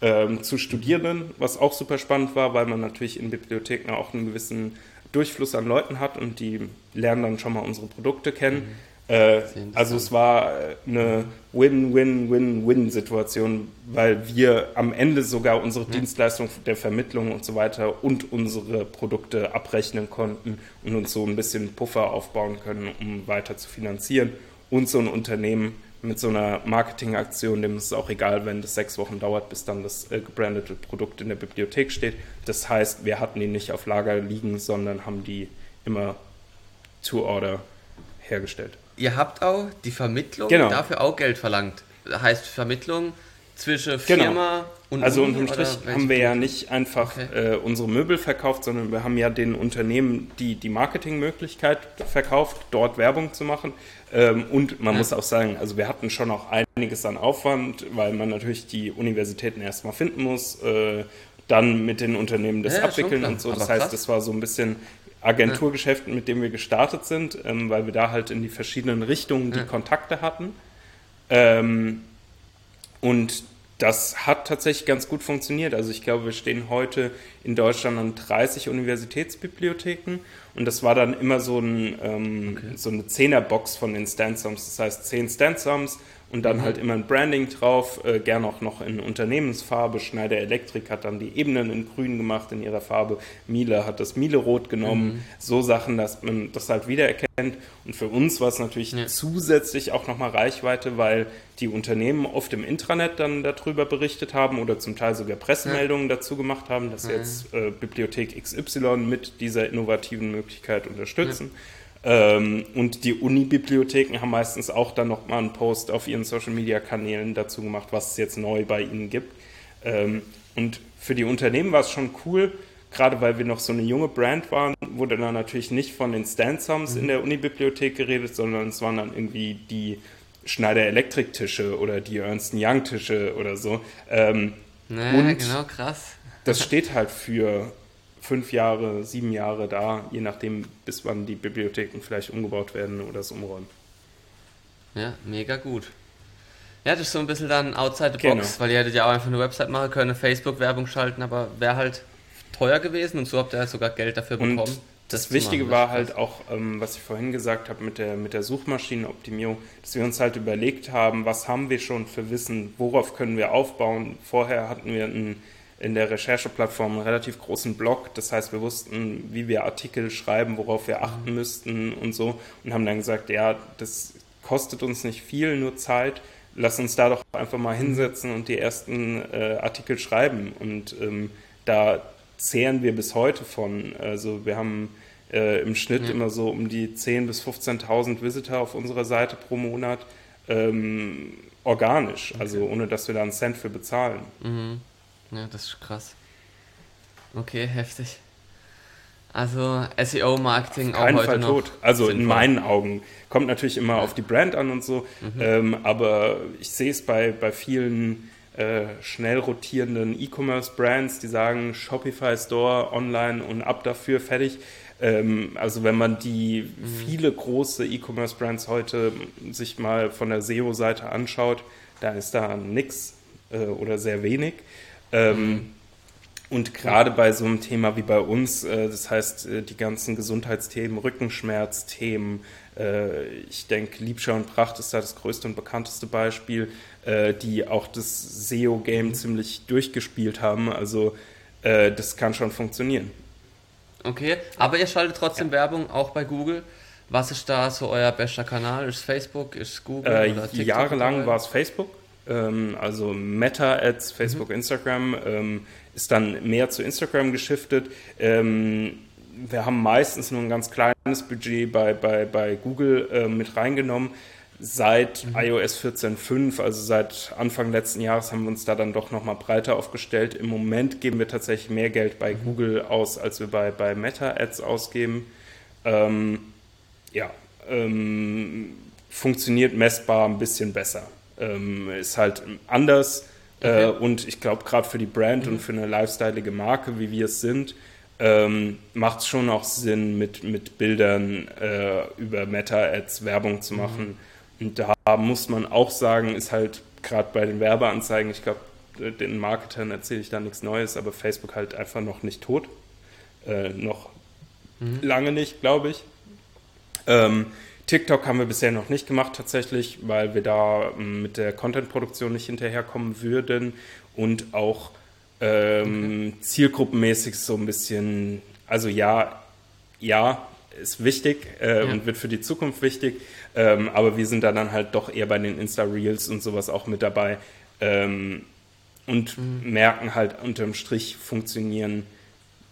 ähm, zu Studierenden, was auch super spannend war, weil man natürlich in Bibliotheken auch einen gewissen Durchfluss an Leuten hat und die lernen dann schon mal unsere Produkte kennen. Mhm. Äh, also es war eine Win-Win-Win-Win-Situation, weil wir am Ende sogar unsere ja. Dienstleistung der Vermittlung und so weiter und unsere Produkte abrechnen konnten und uns so ein bisschen Puffer aufbauen können, um weiter zu finanzieren. Und so ein Unternehmen mit so einer Marketingaktion, dem ist es auch egal, wenn das sechs Wochen dauert, bis dann das äh, gebrandete Produkt in der Bibliothek steht. Das heißt, wir hatten die nicht auf Lager liegen, sondern haben die immer to order hergestellt. Ihr habt auch die Vermittlung genau. dafür auch Geld verlangt. Das heißt Vermittlung zwischen genau. Firma genau. und Also Uni, unterm Strich haben wir ja nicht einfach okay. äh, unsere Möbel verkauft, sondern wir haben ja den Unternehmen die, die Marketingmöglichkeit verkauft, dort Werbung zu machen. Ähm, und man ja. muss auch sagen, also wir hatten schon auch einiges an Aufwand, weil man natürlich die Universitäten erstmal finden muss, äh, dann mit den Unternehmen das ja, abwickeln und so. Das Aber heißt, krass. das war so ein bisschen Agenturgeschäft, mit dem wir gestartet sind, ähm, weil wir da halt in die verschiedenen Richtungen die ja. Kontakte hatten. Ähm, und das hat tatsächlich ganz gut funktioniert. Also ich glaube, wir stehen heute in Deutschland an 30 Universitätsbibliotheken und das war dann immer so, ein, ähm, okay. so eine Zehnerbox von den Stansoms. Das heißt, zehn Stansoms und dann halt immer ein Branding drauf, äh, gern auch noch in Unternehmensfarbe. Schneider Elektrik hat dann die Ebenen in grün gemacht in ihrer Farbe. Miele hat das Miele-Rot genommen. Mhm. So Sachen, dass man das halt wiedererkennt. Und für uns war es natürlich ja. zusätzlich auch nochmal Reichweite, weil die Unternehmen oft im Intranet dann darüber berichtet haben oder zum Teil sogar Pressemeldungen ja. dazu gemacht haben, dass ja. jetzt äh, Bibliothek XY mit dieser innovativen Möglichkeit unterstützen. Ähm, und die Uni-Bibliotheken haben meistens auch dann nochmal einen Post auf ihren Social-Media-Kanälen dazu gemacht, was es jetzt neu bei ihnen gibt. Ähm, und für die Unternehmen war es schon cool, gerade weil wir noch so eine junge Brand waren, wurde dann natürlich nicht von den Stansoms mhm. in der Uni-Bibliothek geredet, sondern es waren dann irgendwie die Schneider Elektriktische oder die Ernst Young Tische oder so. Ähm, naja, und genau, krass. Das steht halt für fünf Jahre, sieben Jahre da, je nachdem, bis wann die Bibliotheken vielleicht umgebaut werden oder es umräumen. Ja, mega gut. Ja, das ist so ein bisschen dann outside the box, genau. weil ihr hättet ja auch einfach eine Website machen können, Facebook-Werbung schalten, aber wäre halt teuer gewesen und so habt ihr halt sogar Geld dafür bekommen. Und das, das Wichtige war halt auch, ähm, was ich vorhin gesagt habe mit der, mit der Suchmaschinenoptimierung, dass wir uns halt überlegt haben, was haben wir schon für Wissen, worauf können wir aufbauen. Vorher hatten wir ein in der Rechercheplattform einen relativ großen Blog. Das heißt, wir wussten, wie wir Artikel schreiben, worauf wir achten müssten und so. Und haben dann gesagt, ja, das kostet uns nicht viel, nur Zeit. Lass uns da doch einfach mal hinsetzen und die ersten äh, Artikel schreiben. Und ähm, da zehren wir bis heute von. Also wir haben äh, im Schnitt ja. immer so um die 10.000 bis 15.000 Visitor auf unserer Seite pro Monat. Ähm, organisch, okay. also ohne dass wir da einen Cent für bezahlen. Mhm. Ja, das ist krass. Okay, heftig. Also SEO-Marketing auch heute Fall noch tot. Also sinnvoll. in meinen Augen. Kommt natürlich immer ja. auf die Brand an und so. Mhm. Ähm, aber ich sehe es bei, bei vielen äh, schnell rotierenden E-Commerce-Brands, die sagen Shopify Store, online und ab dafür, fertig. Ähm, also wenn man die mhm. viele große E-Commerce-Brands heute sich mal von der SEO-Seite anschaut, da ist da nichts äh, oder sehr wenig. Ähm, und gerade bei so einem Thema wie bei uns, äh, das heißt äh, die ganzen Gesundheitsthemen, Rückenschmerzthemen, äh, ich denke, Liebschau und Pracht ist da das größte und bekannteste Beispiel, äh, die auch das SEO-Game ziemlich durchgespielt haben. Also äh, das kann schon funktionieren. Okay, aber ihr schaltet trotzdem ja. Werbung auch bei Google. Was ist da so euer bester Kanal? Ist Facebook, ist Google äh, oder TikTok? Jahrelang war es Facebook also Meta-Ads, Facebook, mhm. Instagram, ähm, ist dann mehr zu Instagram geschiftet. Ähm, wir haben meistens nur ein ganz kleines Budget bei, bei, bei Google mit reingenommen. Seit mhm. iOS 14.5, also seit Anfang letzten Jahres, haben wir uns da dann doch nochmal breiter aufgestellt. Im Moment geben wir tatsächlich mehr Geld bei mhm. Google aus, als wir bei, bei Meta-Ads ausgeben. Ähm, ja, ähm, funktioniert messbar ein bisschen besser ähm, ist halt anders. Äh, okay. Äh, und ich glaube, gerade für die Brand mhm. und für eine lifestyleige Marke, wie wir es sind, ähm, macht es schon auch Sinn, mit, mit Bildern äh, über Meta-Ads Werbung zu mhm. machen. Mhm. Und da muss man auch sagen, ist halt gerade bei den Werbeanzeigen, ich glaube, den Marketern erzähle ich da nichts Neues, aber Facebook halt einfach noch nicht tot. Äh, noch mhm. lange nicht, glaube ich. Ähm, TikTok haben wir bisher noch nicht gemacht tatsächlich, weil wir da ähm, mit der Content-Produktion nicht hinterherkommen würden und auch ähm, okay. zielgruppenmäßig so ein bisschen, also ja, ja, ist wichtig äh, ja. und wird für die Zukunft wichtig, ähm, aber wir sind da dann halt doch eher bei den Insta-Reels und sowas auch mit dabei ähm, und mhm. merken halt unterm Strich funktionieren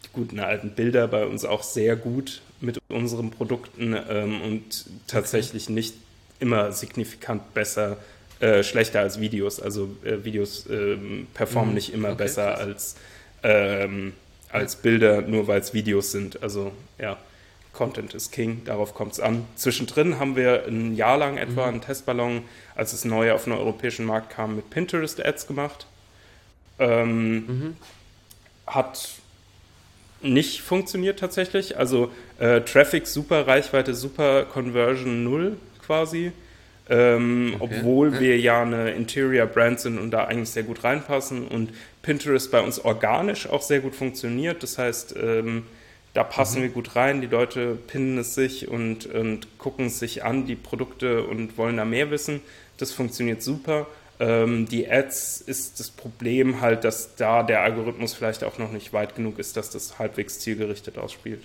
die guten alten Bilder bei uns auch sehr gut mit unseren Produkten ähm, und tatsächlich okay. nicht immer signifikant besser, äh, schlechter als Videos. Also äh, Videos ähm, performen mhm. nicht immer okay, besser krass. als, ähm, als Bilder, nur weil es Videos sind. Also ja, Content ist King, darauf kommt es an. Zwischendrin haben wir ein Jahr lang etwa mhm. einen Testballon, als es neu auf den europäischen Markt kam, mit Pinterest-Ads gemacht. Ähm, mhm. Hat nicht funktioniert tatsächlich. Also äh, Traffic super, Reichweite super, Conversion null quasi. Ähm, okay. Obwohl ja. wir ja eine Interior Brand sind und da eigentlich sehr gut reinpassen und Pinterest bei uns organisch auch sehr gut funktioniert. Das heißt, ähm, da passen mhm. wir gut rein. Die Leute pinnen es sich und, und gucken es sich an, die Produkte und wollen da mehr wissen. Das funktioniert super. Ähm, die Ads ist das Problem halt, dass da der Algorithmus vielleicht auch noch nicht weit genug ist, dass das halbwegs zielgerichtet ausspielt.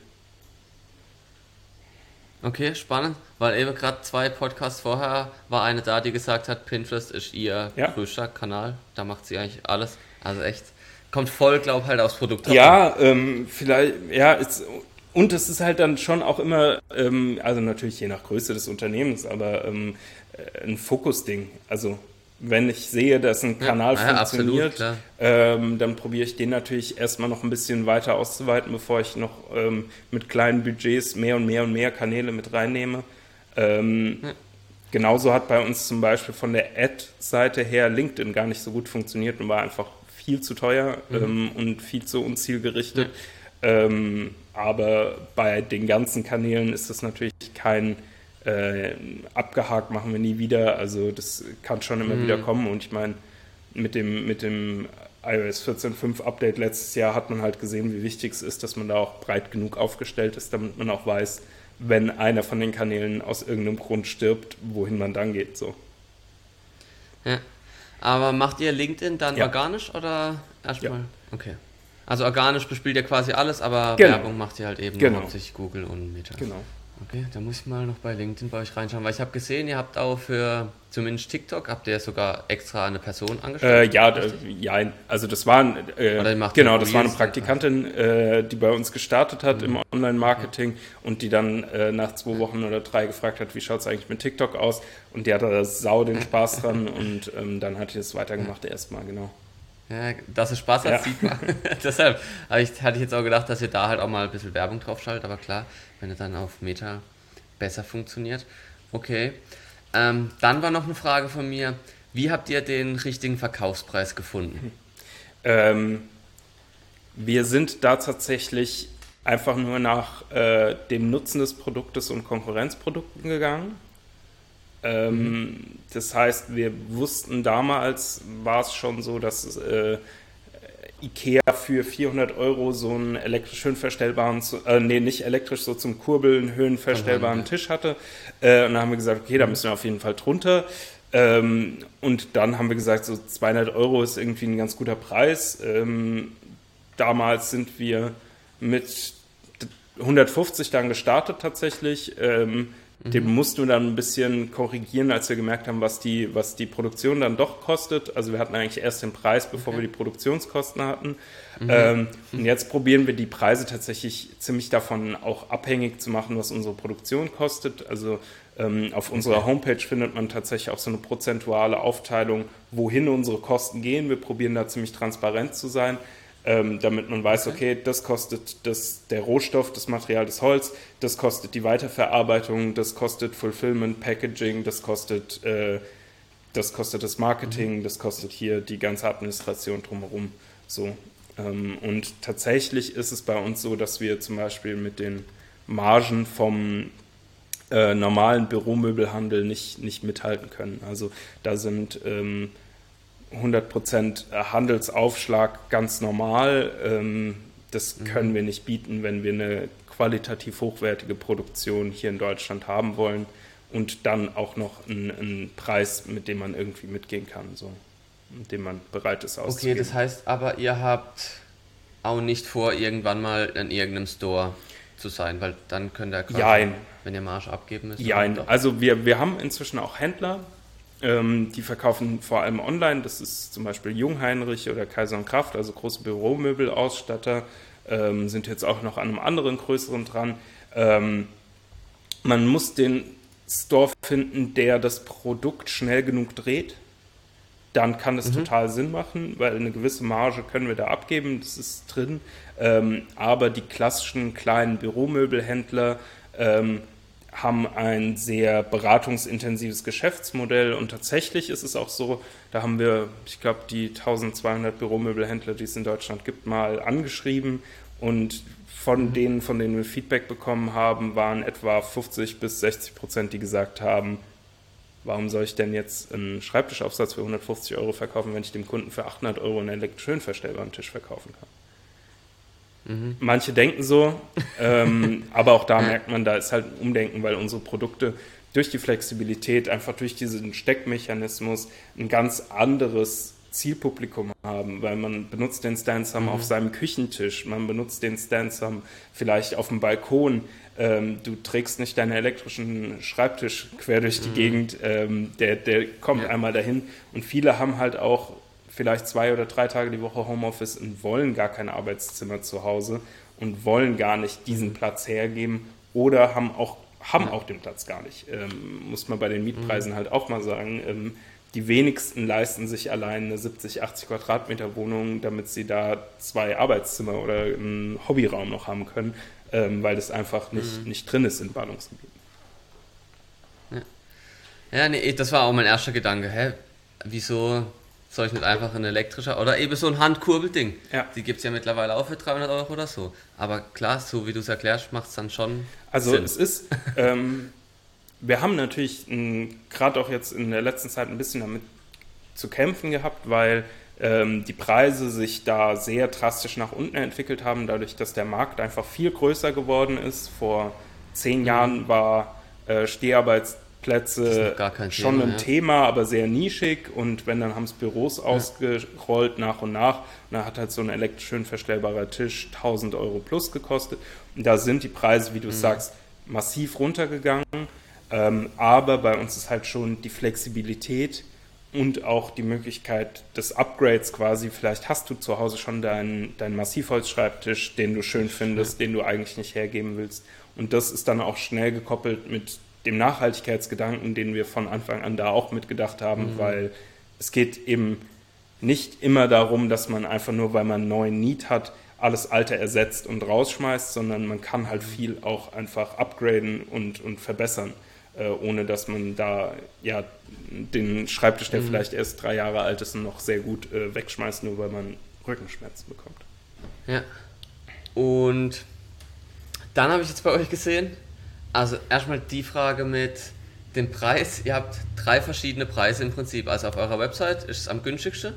Okay, spannend, weil eben gerade zwei Podcasts vorher war eine da, die gesagt hat, Pinterest ist ihr ja. größter Kanal. Da macht sie eigentlich alles. Also echt, kommt voll, glaube halt aufs Produkt. Ja, ähm, vielleicht, ja, ist, und es ist halt dann schon auch immer, ähm, also natürlich je nach Größe des Unternehmens, aber ähm, äh, ein Fokusding. Also wenn ich sehe, dass ein Kanal ja, funktioniert, ja, ähm, dann probiere ich den natürlich erstmal noch ein bisschen weiter auszuweiten, bevor ich noch ähm, mit kleinen Budgets mehr und mehr und mehr Kanäle mit reinnehme. Ähm, ja. Genauso hat bei uns zum Beispiel von der Ad-Seite her LinkedIn gar nicht so gut funktioniert und war einfach viel zu teuer mhm. Ähm, und viel zu unzielgerichtet. Ähm, aber bei den ganzen Kanälen ist das natürlich kein äh, abgehakt machen wir nie wieder. Also das kann schon immer mhm. wieder kommen. Und ich meine, mit dem, mit dem iOS 14.5 Update letztes Jahr hat man halt gesehen, wie wichtig es ist, dass man da auch breit genug aufgestellt ist, damit man auch weiß, wenn einer von den Kanälen aus irgendeinem Grund stirbt, wohin man dann geht. So. Ja. Aber macht ihr LinkedIn dann ja. organisch oder erstmal? Ja. Okay. Also organisch bespielt ihr quasi alles, aber genau. Werbung macht ihr halt eben genau. hauptsächlich Google und Meta. Genau. Okay, da muss ich mal noch bei LinkedIn bei euch reinschauen, weil ich habe gesehen, ihr habt auch für zumindest TikTok, habt ihr sogar extra eine Person angestellt? Äh, ja, ja, also das war, äh, genau, das war eine Praktikantin, äh, die bei uns gestartet hat mhm. im Online-Marketing ja. und die dann äh, nach zwei Wochen oder drei gefragt hat, wie schaut es eigentlich mit TikTok aus? Und die hatte da sau den Spaß dran und ähm, dann hat die das weitergemacht erstmal, genau. Ja, dass es Spaß hat, ja. sieht man. Deshalb ich, hatte ich jetzt auch gedacht, dass ihr da halt auch mal ein bisschen Werbung drauf schaltet, aber klar, wenn es dann auf Meta besser funktioniert. Okay. Ähm, dann war noch eine Frage von mir. Wie habt ihr den richtigen Verkaufspreis gefunden? Ähm, wir sind da tatsächlich einfach nur nach äh, dem Nutzen des Produktes und Konkurrenzprodukten gegangen. Ähm, mhm. Das heißt, wir wussten damals, war es schon so, dass äh, Ikea für 400 Euro so einen elektrisch höhenverstellbaren, äh, nee, nicht elektrisch, so zum Kurbeln höhenverstellbaren Tisch hatte. Äh, und dann haben wir gesagt, okay, da müssen wir auf jeden Fall drunter. Ähm, und dann haben wir gesagt, so 200 Euro ist irgendwie ein ganz guter Preis. Ähm, damals sind wir mit 150 dann gestartet tatsächlich. Ähm, Mhm. Den musst du dann ein bisschen korrigieren, als wir gemerkt haben, was die, was die Produktion dann doch kostet. Also wir hatten eigentlich erst den Preis, bevor okay. wir die Produktionskosten hatten. Mhm. Ähm, und jetzt probieren wir die Preise tatsächlich ziemlich davon auch abhängig zu machen, was unsere Produktion kostet. Also ähm, auf unserer Homepage findet man tatsächlich auch so eine prozentuale Aufteilung, wohin unsere Kosten gehen. Wir probieren da ziemlich transparent zu sein ähm, damit man weiß, okay, das kostet das, der Rohstoff, das Material, das Holz, das kostet die Weiterverarbeitung, das kostet Fulfillment, Packaging, das kostet, äh, das kostet das Marketing, mhm. das kostet hier die ganze Administration drumherum. So. Ähm, und tatsächlich ist es bei uns so, dass wir zum Beispiel mit den Margen vom äh, normalen Büromöbelhandel nicht, nicht mithalten können. Also da sind ähm, 100% Handelsaufschlag ganz normal. Ähm, das mhm. können wir nicht bieten, wenn wir eine qualitativ hochwertige Produktion hier in Deutschland haben wollen. und dann auch noch einen Preis, mit dem man irgendwie mitgehen kann, so, mit dem man bereit ist auszugeben. Okay, das heißt aber, ihr habt auch nicht vor, irgendwann mal in irgendeinem Store zu sein, weil dann könnt ihr quasi, wenn ihr Marsch abgeben müsst. Ja, also wir, wir haben inzwischen auch Händler, ähm, die verkaufen vor allem online. Das ist zum Beispiel Jungheinrich oder Kaiser und Kraft, also große Büromöbelausstatter, ähm, sind jetzt auch noch an einem anderen größeren dran. Ähm, man muss den Store finden, der das Produkt schnell genug dreht. Dann kann es mhm. total Sinn machen, weil eine gewisse Marge können wir da abgeben, das ist drin. Ähm, aber die klassischen kleinen Büromöbelhändler ähm, haben ein sehr beratungsintensives Geschäftsmodell und tatsächlich ist es auch so, da haben wir, ich glaube, die 1200 Büromöbelhändler, die es in Deutschland gibt, mal angeschrieben und von mhm. denen, von denen wir Feedback bekommen haben, waren etwa 50 bis 60 Prozent, die gesagt haben, warum soll ich denn jetzt einen Schreibtischaufsatz für 150 Euro verkaufen, wenn ich dem Kunden für 800 Euro einen elektrisch schön verstellbaren Tisch verkaufen kann? Mhm. Manche denken so, ähm, aber auch da merkt man, da ist halt ein Umdenken, weil unsere Produkte durch die Flexibilität, einfach durch diesen Steckmechanismus ein ganz anderes Zielpublikum haben, weil man benutzt den Stansom mhm. auf seinem Küchentisch, man benutzt den Stansom vielleicht auf dem Balkon. Ähm, du trägst nicht deinen elektrischen Schreibtisch quer durch die mhm. Gegend, ähm, der, der kommt ja. einmal dahin. Und viele haben halt auch vielleicht zwei oder drei Tage die Woche Homeoffice und wollen gar kein Arbeitszimmer zu Hause und wollen gar nicht diesen mhm. Platz hergeben oder haben auch, haben auch den Platz gar nicht. Ähm, muss man bei den Mietpreisen mhm. halt auch mal sagen. Ähm, die wenigsten leisten sich allein eine 70, 80 Quadratmeter Wohnung, damit sie da zwei Arbeitszimmer oder einen Hobbyraum noch haben können, ähm, weil das einfach nicht, mhm. nicht drin ist in Ballungsgebieten. Ja. ja, nee, das war auch mein erster Gedanke. Hä? Wieso soll ich nicht einfach ein elektrischer oder eben so ein Handkurbelding? Ja. Die gibt es ja mittlerweile auch für 300 Euro oder so. Aber klar, so wie du es erklärst, macht es dann schon. Also Sinn. es ist, ähm, wir haben natürlich gerade auch jetzt in der letzten Zeit ein bisschen damit zu kämpfen gehabt, weil ähm, die Preise sich da sehr drastisch nach unten entwickelt haben, dadurch, dass der Markt einfach viel größer geworden ist. Vor zehn mhm. Jahren war äh, Steharbeits Plätze schon Thema, ein ja. Thema, aber sehr nischig. Und wenn, dann haben es Büros ja. ausgerollt nach und nach. Und da hat halt so ein elektrisch schön verstellbarer Tisch 1000 Euro plus gekostet. Und da sind die Preise, wie du mhm. sagst, massiv runtergegangen. Ähm, aber bei uns ist halt schon die Flexibilität und auch die Möglichkeit des Upgrades quasi. Vielleicht hast du zu Hause schon deinen, deinen Massivholzschreibtisch, den du schön findest, ja. den du eigentlich nicht hergeben willst. Und das ist dann auch schnell gekoppelt mit dem Nachhaltigkeitsgedanken, den wir von Anfang an da auch mitgedacht haben, mhm. weil es geht eben nicht immer darum, dass man einfach nur, weil man einen neuen Need hat, alles Alte ersetzt und rausschmeißt, sondern man kann halt viel auch einfach upgraden und, und verbessern, äh, ohne dass man da ja den Schreibtisch, der mhm. vielleicht erst drei Jahre alt ist, noch sehr gut äh, wegschmeißt, nur weil man Rückenschmerzen bekommt. Ja. Und dann habe ich jetzt bei euch gesehen, also erstmal die Frage mit dem Preis. Ihr habt drei verschiedene Preise im Prinzip. Also auf eurer Website ist es am günstigsten.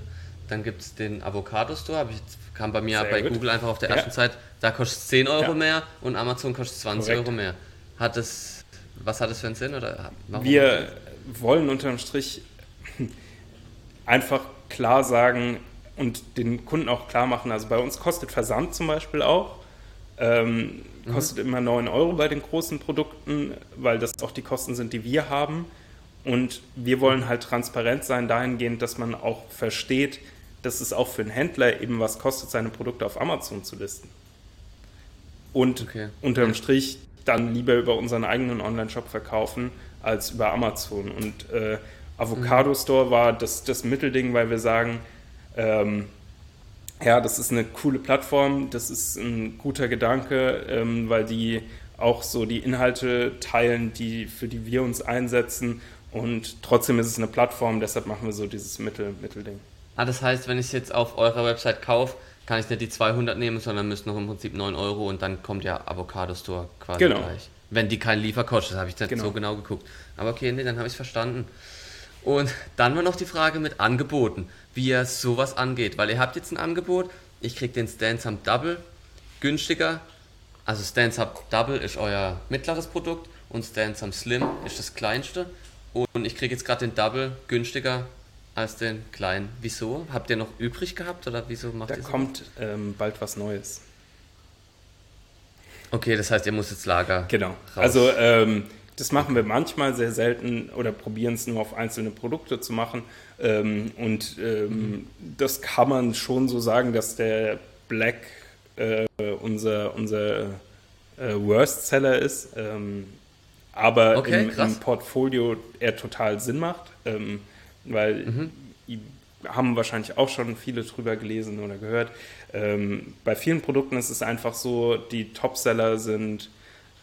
Dann gibt es den Avocado Store, ich kam bei mir Sehr bei gut. Google einfach auf der ersten ja. Zeit, da kostet es 10 Euro ja. mehr und Amazon kostet 20 Korrekt. Euro mehr. Hat das, was hat das für einen Sinn? Oder Wir wollen unterm Strich einfach klar sagen und den Kunden auch klar machen, also bei uns kostet Versand zum Beispiel auch. Ähm, kostet mhm. immer 9 Euro bei den großen Produkten, weil das auch die Kosten sind, die wir haben. Und wir wollen halt transparent sein dahingehend, dass man auch versteht, dass es auch für einen Händler eben was kostet, seine Produkte auf Amazon zu listen. Und okay. unterm Strich dann lieber über unseren eigenen Online-Shop verkaufen als über Amazon. Und äh, Avocado mhm. Store war das, das Mittelding, weil wir sagen, ähm, ja, das ist eine coole Plattform, das ist ein guter Gedanke, ähm, weil die auch so die Inhalte teilen, die, für die wir uns einsetzen. Und trotzdem ist es eine Plattform, deshalb machen wir so dieses Mittel, Mittelding. Ah, das heißt, wenn ich es jetzt auf eurer Website kaufe, kann ich nicht die 200 nehmen, sondern müsste noch im Prinzip 9 Euro und dann kommt ja Avocado Store quasi genau. gleich. Wenn die keinen Lieferkost, das habe ich nicht genau. so genau geguckt. Aber okay, nee, dann habe ich es verstanden. Und dann war noch die Frage mit Angeboten, wie ihr sowas angeht, weil ihr habt jetzt ein Angebot, ich kriege den Stance Hub Double günstiger, also Stance Hub Double ist euer mittleres Produkt und Stansam Slim ist das kleinste. Und ich kriege jetzt gerade den Double günstiger als den kleinen. Wieso? Habt ihr noch übrig gehabt oder wieso macht da ihr Da kommt ähm, bald was Neues. Okay, das heißt, ihr müsst jetzt Lager. Genau. Raus. Also ähm, das machen wir manchmal sehr selten oder probieren es nur auf einzelne Produkte zu machen. Ähm, und ähm, mhm. das kann man schon so sagen, dass der Black äh, unser, unser äh, Worst Seller ist. Ähm, aber okay, im, im, Portfolio er total Sinn macht, ähm, weil mhm. haben wahrscheinlich auch schon viele drüber gelesen oder gehört. Ähm, bei vielen Produkten ist es einfach so, die Topseller sind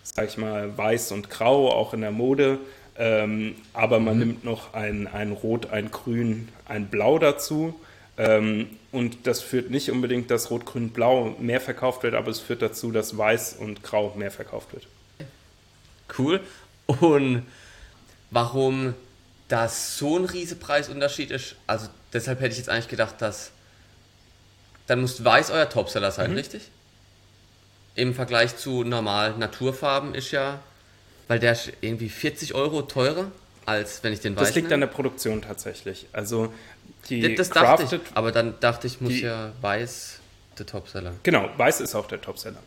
sag ich mal, weiß und grau, auch in der Mode. Ähm, aber man mhm. nimmt noch ein, ein Rot, ein Grün, ein Blau dazu. Ähm, und das führt nicht unbedingt, dass Rot, Grün, Blau mehr verkauft wird, aber es führt dazu, dass Weiß und Grau mehr verkauft wird. Cool. Und warum das so ein riese Preisunterschied ist, also deshalb hätte ich jetzt eigentlich gedacht, dass dann muss Weiß euer Topseller sein, mhm. richtig? Im Vergleich zu normal Naturfarben ist ja, weil der ist irgendwie 40 Euro teurer, als wenn ich den weiß. Das liegt nehme. an der Produktion tatsächlich. Also die das, das dachte ich, aber dann dachte ich, muss die, ja weiß der Topseller. Genau, weiß ist auch der Topseller.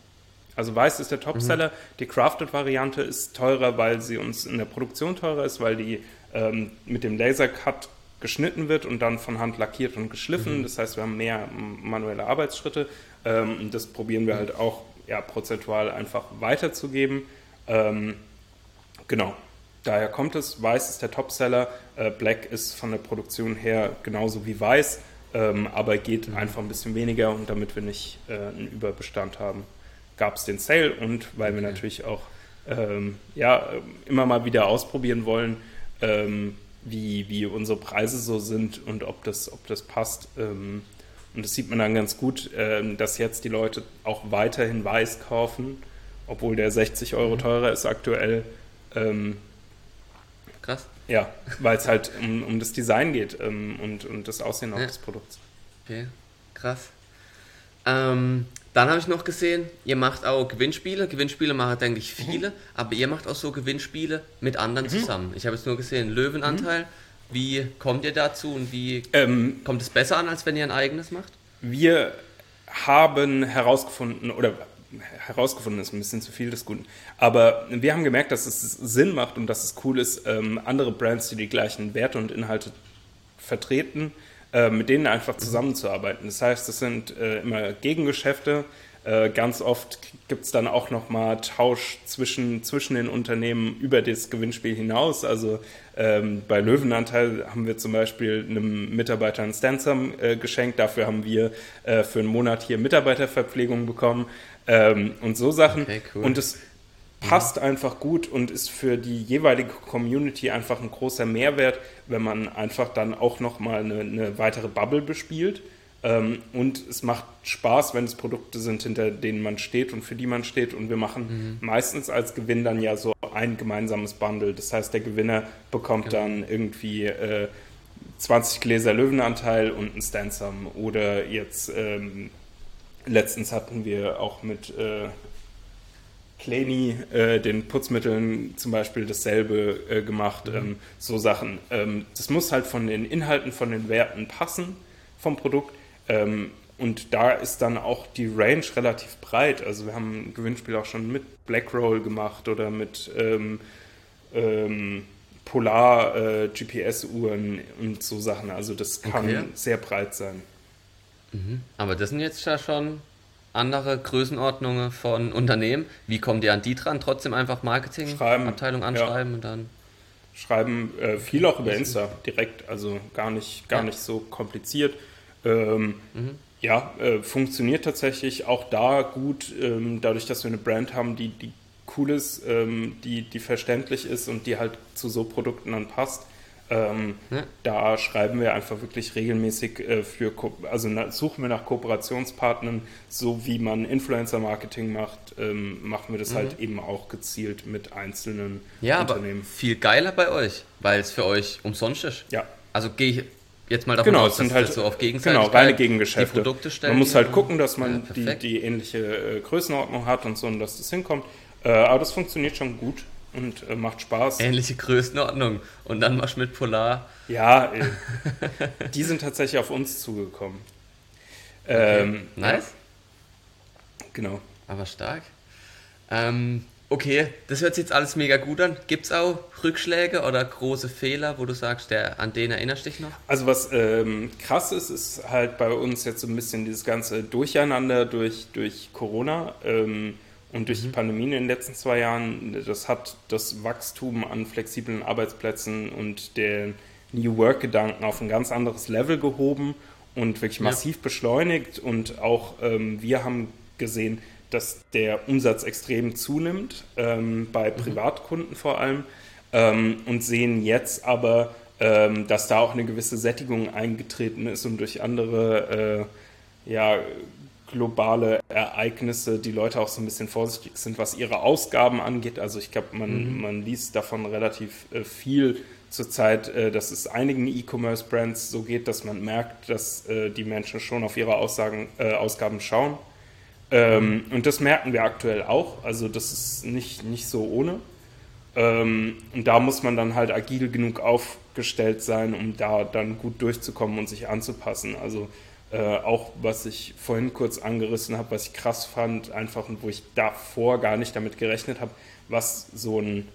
Also weiß ist der Topseller. Mhm. Die Crafted-Variante ist teurer, weil sie uns in der Produktion teurer ist, weil die ähm, mit dem Lasercut geschnitten wird und dann von Hand lackiert und geschliffen. Mhm. Das heißt, wir haben mehr manuelle Arbeitsschritte. Ähm, das probieren wir mhm. halt auch ja, prozentual einfach weiterzugeben. Ähm, genau, daher kommt es. Weiß ist der Topseller, äh, Black ist von der Produktion her genauso wie Weiß, ähm, aber geht mhm. einfach ein bisschen weniger und damit wir nicht äh, einen Überbestand haben, gab es den Sale und weil okay. wir natürlich auch ähm, ja, immer mal wieder ausprobieren wollen, ähm, wie, wie unsere Preise so sind und ob das, ob das passt, ähm, und das sieht man dann ganz gut, ähm, dass jetzt die Leute auch weiterhin weiß kaufen, obwohl der 60 Euro mhm. teurer ist aktuell. Ähm, Krass. Ja, weil es halt um, um, das Design geht ähm, und, und das Aussehen auch ja. des Produkts. Okay, krass. Ähm, dann habe ich noch gesehen, ihr macht auch Gewinnspiele. Gewinnspiele machen, denke ich, viele, mhm. aber ihr macht auch so Gewinnspiele mit anderen mhm. zusammen. Ich habe jetzt nur gesehen, Löwenanteil. Mhm. Wie kommt ihr dazu und wie ähm, kommt es besser an, als wenn ihr ein eigenes macht? Wir haben herausgefunden, oder herausgefunden ist ein bisschen zu viel des Guten, aber wir haben gemerkt, dass es Sinn macht und dass es cool ist, ähm, andere Brands, die die gleichen Werte und Inhalte vertreten, äh, mit denen einfach zusammenzuarbeiten. Das heißt, es sind äh, immer Gegengeschäfte, äh, ganz oft gibt es dann auch nochmal Tausch zwischen, zwischen den Unternehmen über das Gewinnspiel hinaus. Also ähm, bei Löwenanteil haben wir zum Beispiel einem Mitarbeiter ein Stansum äh, geschenkt. Dafür haben wir äh, für einen Monat hier Mitarbeiterverpflegung bekommen ähm, und so Sachen. Okay, cool. Und es passt einfach gut und ist für die jeweilige Community einfach ein großer Mehrwert, wenn man einfach dann auch nochmal eine, eine weitere Bubble bespielt. Ähm, und es macht Spaß, wenn es Produkte sind, hinter denen man steht und für die man steht. Und wir machen mhm. meistens als Gewinn dann ja so ein gemeinsames Bundle. Das heißt, der Gewinner bekommt genau. dann irgendwie äh, 20 Gläser Löwenanteil und ein Stansum. Oder jetzt ähm, letztens hatten wir auch mit äh, Claney, äh, den Putzmitteln zum Beispiel dasselbe äh, gemacht. Mhm. Ähm, so Sachen. Ähm, das muss halt von den Inhalten, von den Werten passen vom Produkt. Ähm, und da ist dann auch die Range relativ breit. Also wir haben ein Gewinnspiel auch schon mit Blackroll gemacht oder mit ähm, ähm, Polar äh, und so Sachen. Also das kann okay. sehr breit sein. Mhm. Aber das sind jetzt ja schon andere Größenordnungen von Unternehmen. Wie kommt ihr an die dran? Trotzdem einfach Marketingabteilung anschreiben ja. und dann. Schreiben äh, viel auch über Insta direkt, also gar nicht, gar ja. nicht so kompliziert. Ähm, mhm. Ja, äh, funktioniert tatsächlich auch da gut, ähm, dadurch, dass wir eine Brand haben, die, die cool ist, ähm, die, die verständlich ist und die halt zu so Produkten dann passt. Ähm, ja. Da schreiben wir einfach wirklich regelmäßig äh, für, also na, suchen wir nach Kooperationspartnern, so wie man Influencer-Marketing macht, ähm, machen wir das mhm. halt eben auch gezielt mit einzelnen ja, Unternehmen. Ja, viel geiler bei euch, weil es für euch umsonst ist. Ja. Also gehe ich jetzt mal davon genau, aus, dass halt, das so auf Gegenseitigkeit genau, reine Gegengeschäfte. Die Produkte stellen. Man muss halt gucken, dass man ja, die, die, ähnliche äh, Größenordnung hat und so und dass das hinkommt. Äh, aber das funktioniert schon gut. und äh, macht Spaß. Ähnliche Größenordnung. Und dann machst du mit Polar. Ja, äh, die sind tatsächlich auf uns zugekommen. Okay. Ähm, nice. Ja. Genau. Aber stark. Ähm, okay, das hört sich jetzt alles mega gut an. Gibt es auch Rückschläge oder große Fehler, wo du sagst, der, an den erinnerst du dich noch? Also was ähm, krass ist, ist halt bei uns jetzt so ein bisschen dieses ganze Durcheinander durch, durch Corona. Ähm, und durch die mhm. Pandemie in den letzten zwei Jahren, das hat das Wachstum an flexiblen Arbeitsplätzen und den New Work-Gedanken auf ein ganz anderes Level gehoben und wirklich massiv ja. beschleunigt. Und auch ähm, wir haben gesehen, dass der Umsatz extrem zunimmt, ähm, bei mhm. Privatkunden vor allem, ähm, und sehen jetzt aber, ähm, dass da auch eine gewisse Sättigung eingetreten ist und durch andere äh, ja, globale Ereignisse die Leute auch so ein bisschen vorsichtig sind, was ihre Ausgaben angeht. Also ich glaube, man, mhm. man liest davon relativ äh, viel zurzeit, äh, dass es einigen E-Commerce-Brands so geht, dass man merkt, dass äh, die Menschen schon auf ihre Aussagen, äh, Ausgaben schauen. Ähm, und das merken wir aktuell auch. Also das ist nicht, nicht so ohne. Ähm, und da muss man dann halt agil genug aufgestellt sein, um da dann gut durchzukommen und sich anzupassen. Also äh, auch was ich vorhin kurz angerissen habe, was ich krass fand, einfach und wo ich davor gar nicht damit gerechnet habe, was so ein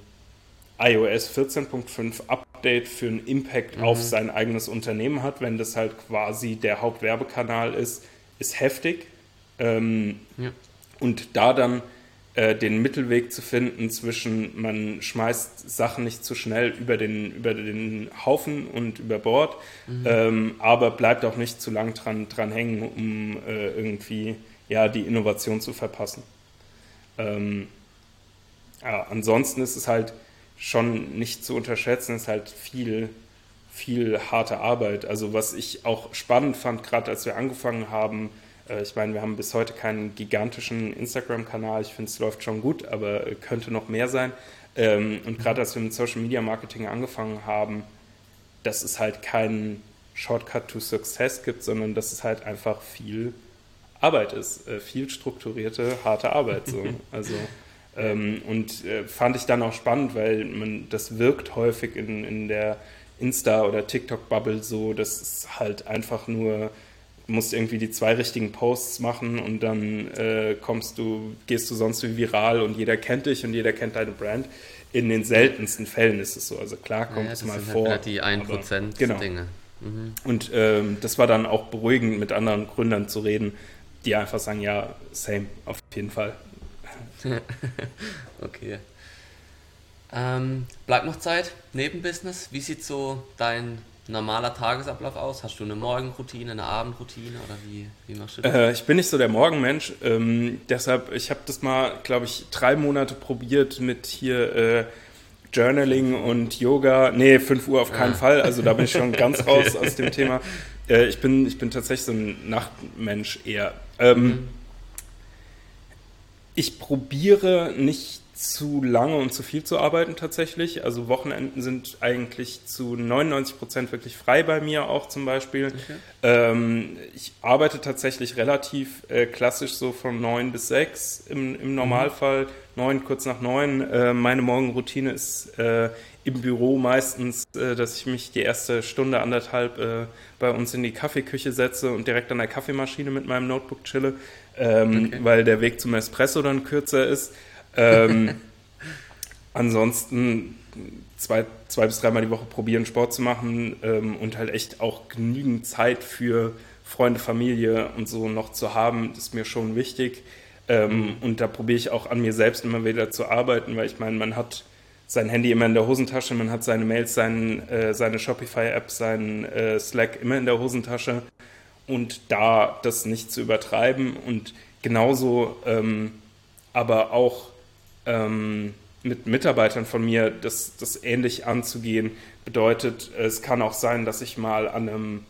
iOS 14.5 Update für einen Impact mhm. auf sein eigenes Unternehmen hat, wenn das halt quasi der Hauptwerbekanal ist, ist heftig. Ähm, ja. Und da dann äh, den Mittelweg zu finden zwischen, man schmeißt Sachen nicht zu schnell über den, über den Haufen und über Bord, mhm. ähm, aber bleibt auch nicht zu lang dran, dran hängen, um äh, irgendwie ja, die Innovation zu verpassen. Ähm, ja, ansonsten ist es halt schon nicht zu unterschätzen, ist halt viel, viel harte Arbeit. Also was ich auch spannend fand, gerade als wir angefangen haben, ich meine, wir haben bis heute keinen gigantischen Instagram-Kanal. Ich finde, es läuft schon gut, aber könnte noch mehr sein. Ähm, und gerade als wir mit Social Media Marketing angefangen haben, dass es halt keinen Shortcut to Success gibt, sondern dass es halt einfach viel Arbeit ist, äh, viel strukturierte, harte Arbeit. So. Also, ähm, und äh, fand ich dann auch spannend, weil man das wirkt häufig in, in der Insta- oder TikTok-Bubble so, dass es halt einfach nur musst irgendwie die zwei richtigen Posts machen und dann äh, kommst du, gehst du sonst wie viral und jeder kennt dich und jeder kennt deine Brand. In den seltensten Fällen ist es so. Also klar kommt ja, es mal halt vor. Halt die 1% genau. Dinge. Mhm. Und ähm, das war dann auch beruhigend, mit anderen Gründern zu reden, die einfach sagen, ja, same, auf jeden Fall. okay. Ähm, bleibt noch Zeit, Nebenbusiness. Wie sieht so dein normaler Tagesablauf aus? Hast du eine Morgenroutine, eine Abendroutine oder wie, wie machst du das? Äh, ich bin nicht so der Morgenmensch. Ähm, deshalb, ich habe das mal, glaube ich, drei Monate probiert mit hier äh, Journaling und Yoga. Nee, 5 Uhr auf keinen ah. Fall. Also da bin ich schon ganz okay. raus aus dem Thema. Äh, ich, bin, ich bin tatsächlich so ein Nachtmensch eher. Ähm, mhm. Ich probiere nicht zu lange und zu viel zu arbeiten tatsächlich. Also Wochenenden sind eigentlich zu 99 Prozent wirklich frei bei mir auch zum Beispiel. Okay. Ähm, ich arbeite tatsächlich relativ äh, klassisch so von 9 bis 6 im, im Normalfall. Mhm. kurz nach 9. Äh, meine Morgenroutine ist äh, im Büro meistens, äh, dass ich mich die erste Stunde, anderthalb äh, bei uns in die Kaffeeküche setze und direkt an der Kaffeemaschine mit meinem Notebook chille, ähm, okay. weil der Weg zum Espresso dann kürzer ist. Ähm, ansonsten zwei, zwei bis dreimal die Woche probieren, Sport zu machen ähm, und halt echt auch genügend Zeit für Freunde, Familie und so noch zu haben, ist mir schon wichtig. Ähm, mhm. Und da probiere ich auch an mir selbst immer wieder zu arbeiten, weil ich meine, man hat sein Handy immer in der Hosentasche, man hat seine Mails, sein, äh, seine Shopify-App, seinen äh, Slack immer in der Hosentasche. Und da das nicht zu übertreiben und genauso ähm, aber auch ähm, mit Mitarbeitern von mir das, das ähnlich anzugehen, bedeutet, es kann auch sein, dass ich mal an einem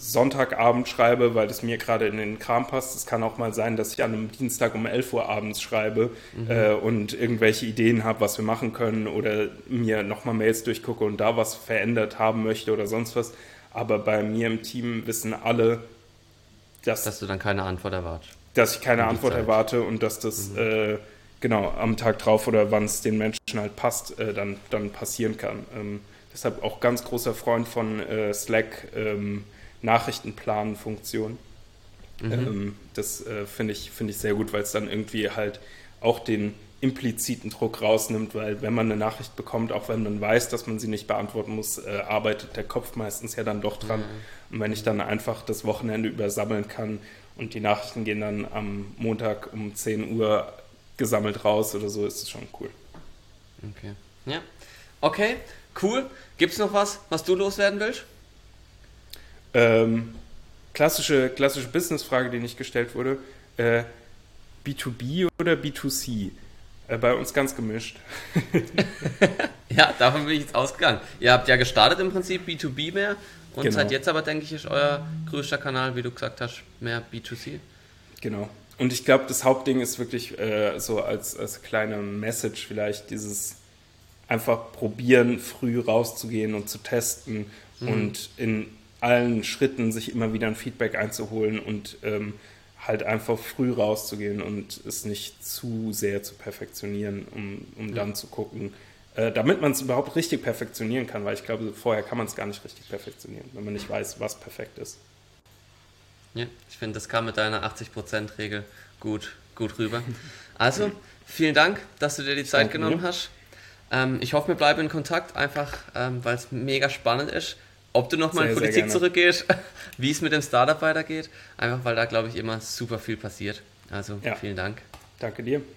Sonntagabend schreibe, weil das mir gerade in den Kram passt. Es kann auch mal sein, dass ich an einem Dienstag um 11 Uhr abends schreibe mhm. äh, und irgendwelche Ideen habe, was wir machen können oder mir nochmal Mails durchgucke und da was verändert haben möchte oder sonst was. Aber bei mir im Team wissen alle, dass, dass du dann keine Antwort erwartest. Dass ich keine Antwort Zeit. erwarte und dass das mhm. äh, genau am Tag drauf oder wann es den Menschen halt passt, äh, dann, dann passieren kann. Ähm, deshalb auch ganz großer Freund von äh, Slack ähm, Nachrichtenplan-Funktion. Mhm. Ähm, das äh, finde ich, find ich sehr gut, weil es dann irgendwie halt auch den impliziten Druck rausnimmt, weil wenn man eine Nachricht bekommt, auch wenn man weiß, dass man sie nicht beantworten muss, äh, arbeitet der Kopf meistens ja dann doch dran. Mhm. Und wenn ich dann einfach das Wochenende übersammeln kann und die Nachrichten gehen dann am Montag um 10 Uhr gesammelt raus oder so, ist es schon cool. Okay. Ja. Okay, cool. Gibt es noch was, was du loswerden willst? Ähm, klassische, klassische Business-Frage, die nicht gestellt wurde. Äh, B2B oder B2C? Äh, bei uns ganz gemischt. ja, davon bin ich jetzt ausgegangen. Ihr habt ja gestartet im Prinzip B2B mehr und genau. seit jetzt aber, denke ich, ist euer größter Kanal, wie du gesagt hast, mehr B2C. Genau. Und ich glaube, das Hauptding ist wirklich äh, so als, als kleine Message vielleicht dieses einfach probieren, früh rauszugehen und zu testen mhm. und in allen Schritten sich immer wieder ein Feedback einzuholen und ähm, halt einfach früh rauszugehen und es nicht zu sehr zu perfektionieren, um, um ja. dann zu gucken, äh, damit man es überhaupt richtig perfektionieren kann, weil ich glaube, vorher kann man es gar nicht richtig perfektionieren, wenn man nicht weiß, was perfekt ist. Ja, ich finde, das kam mit deiner 80%-Regel gut, gut rüber. Also, vielen Dank, dass du dir die Zeit Danke genommen mir. hast. Ähm, ich hoffe, wir bleiben in Kontakt, einfach ähm, weil es mega spannend ist ob du nochmal in Politik zurückgehst, wie es mit dem Startup weitergeht. Einfach weil da, glaube ich, immer super viel passiert. Also ja. vielen Dank. Danke dir.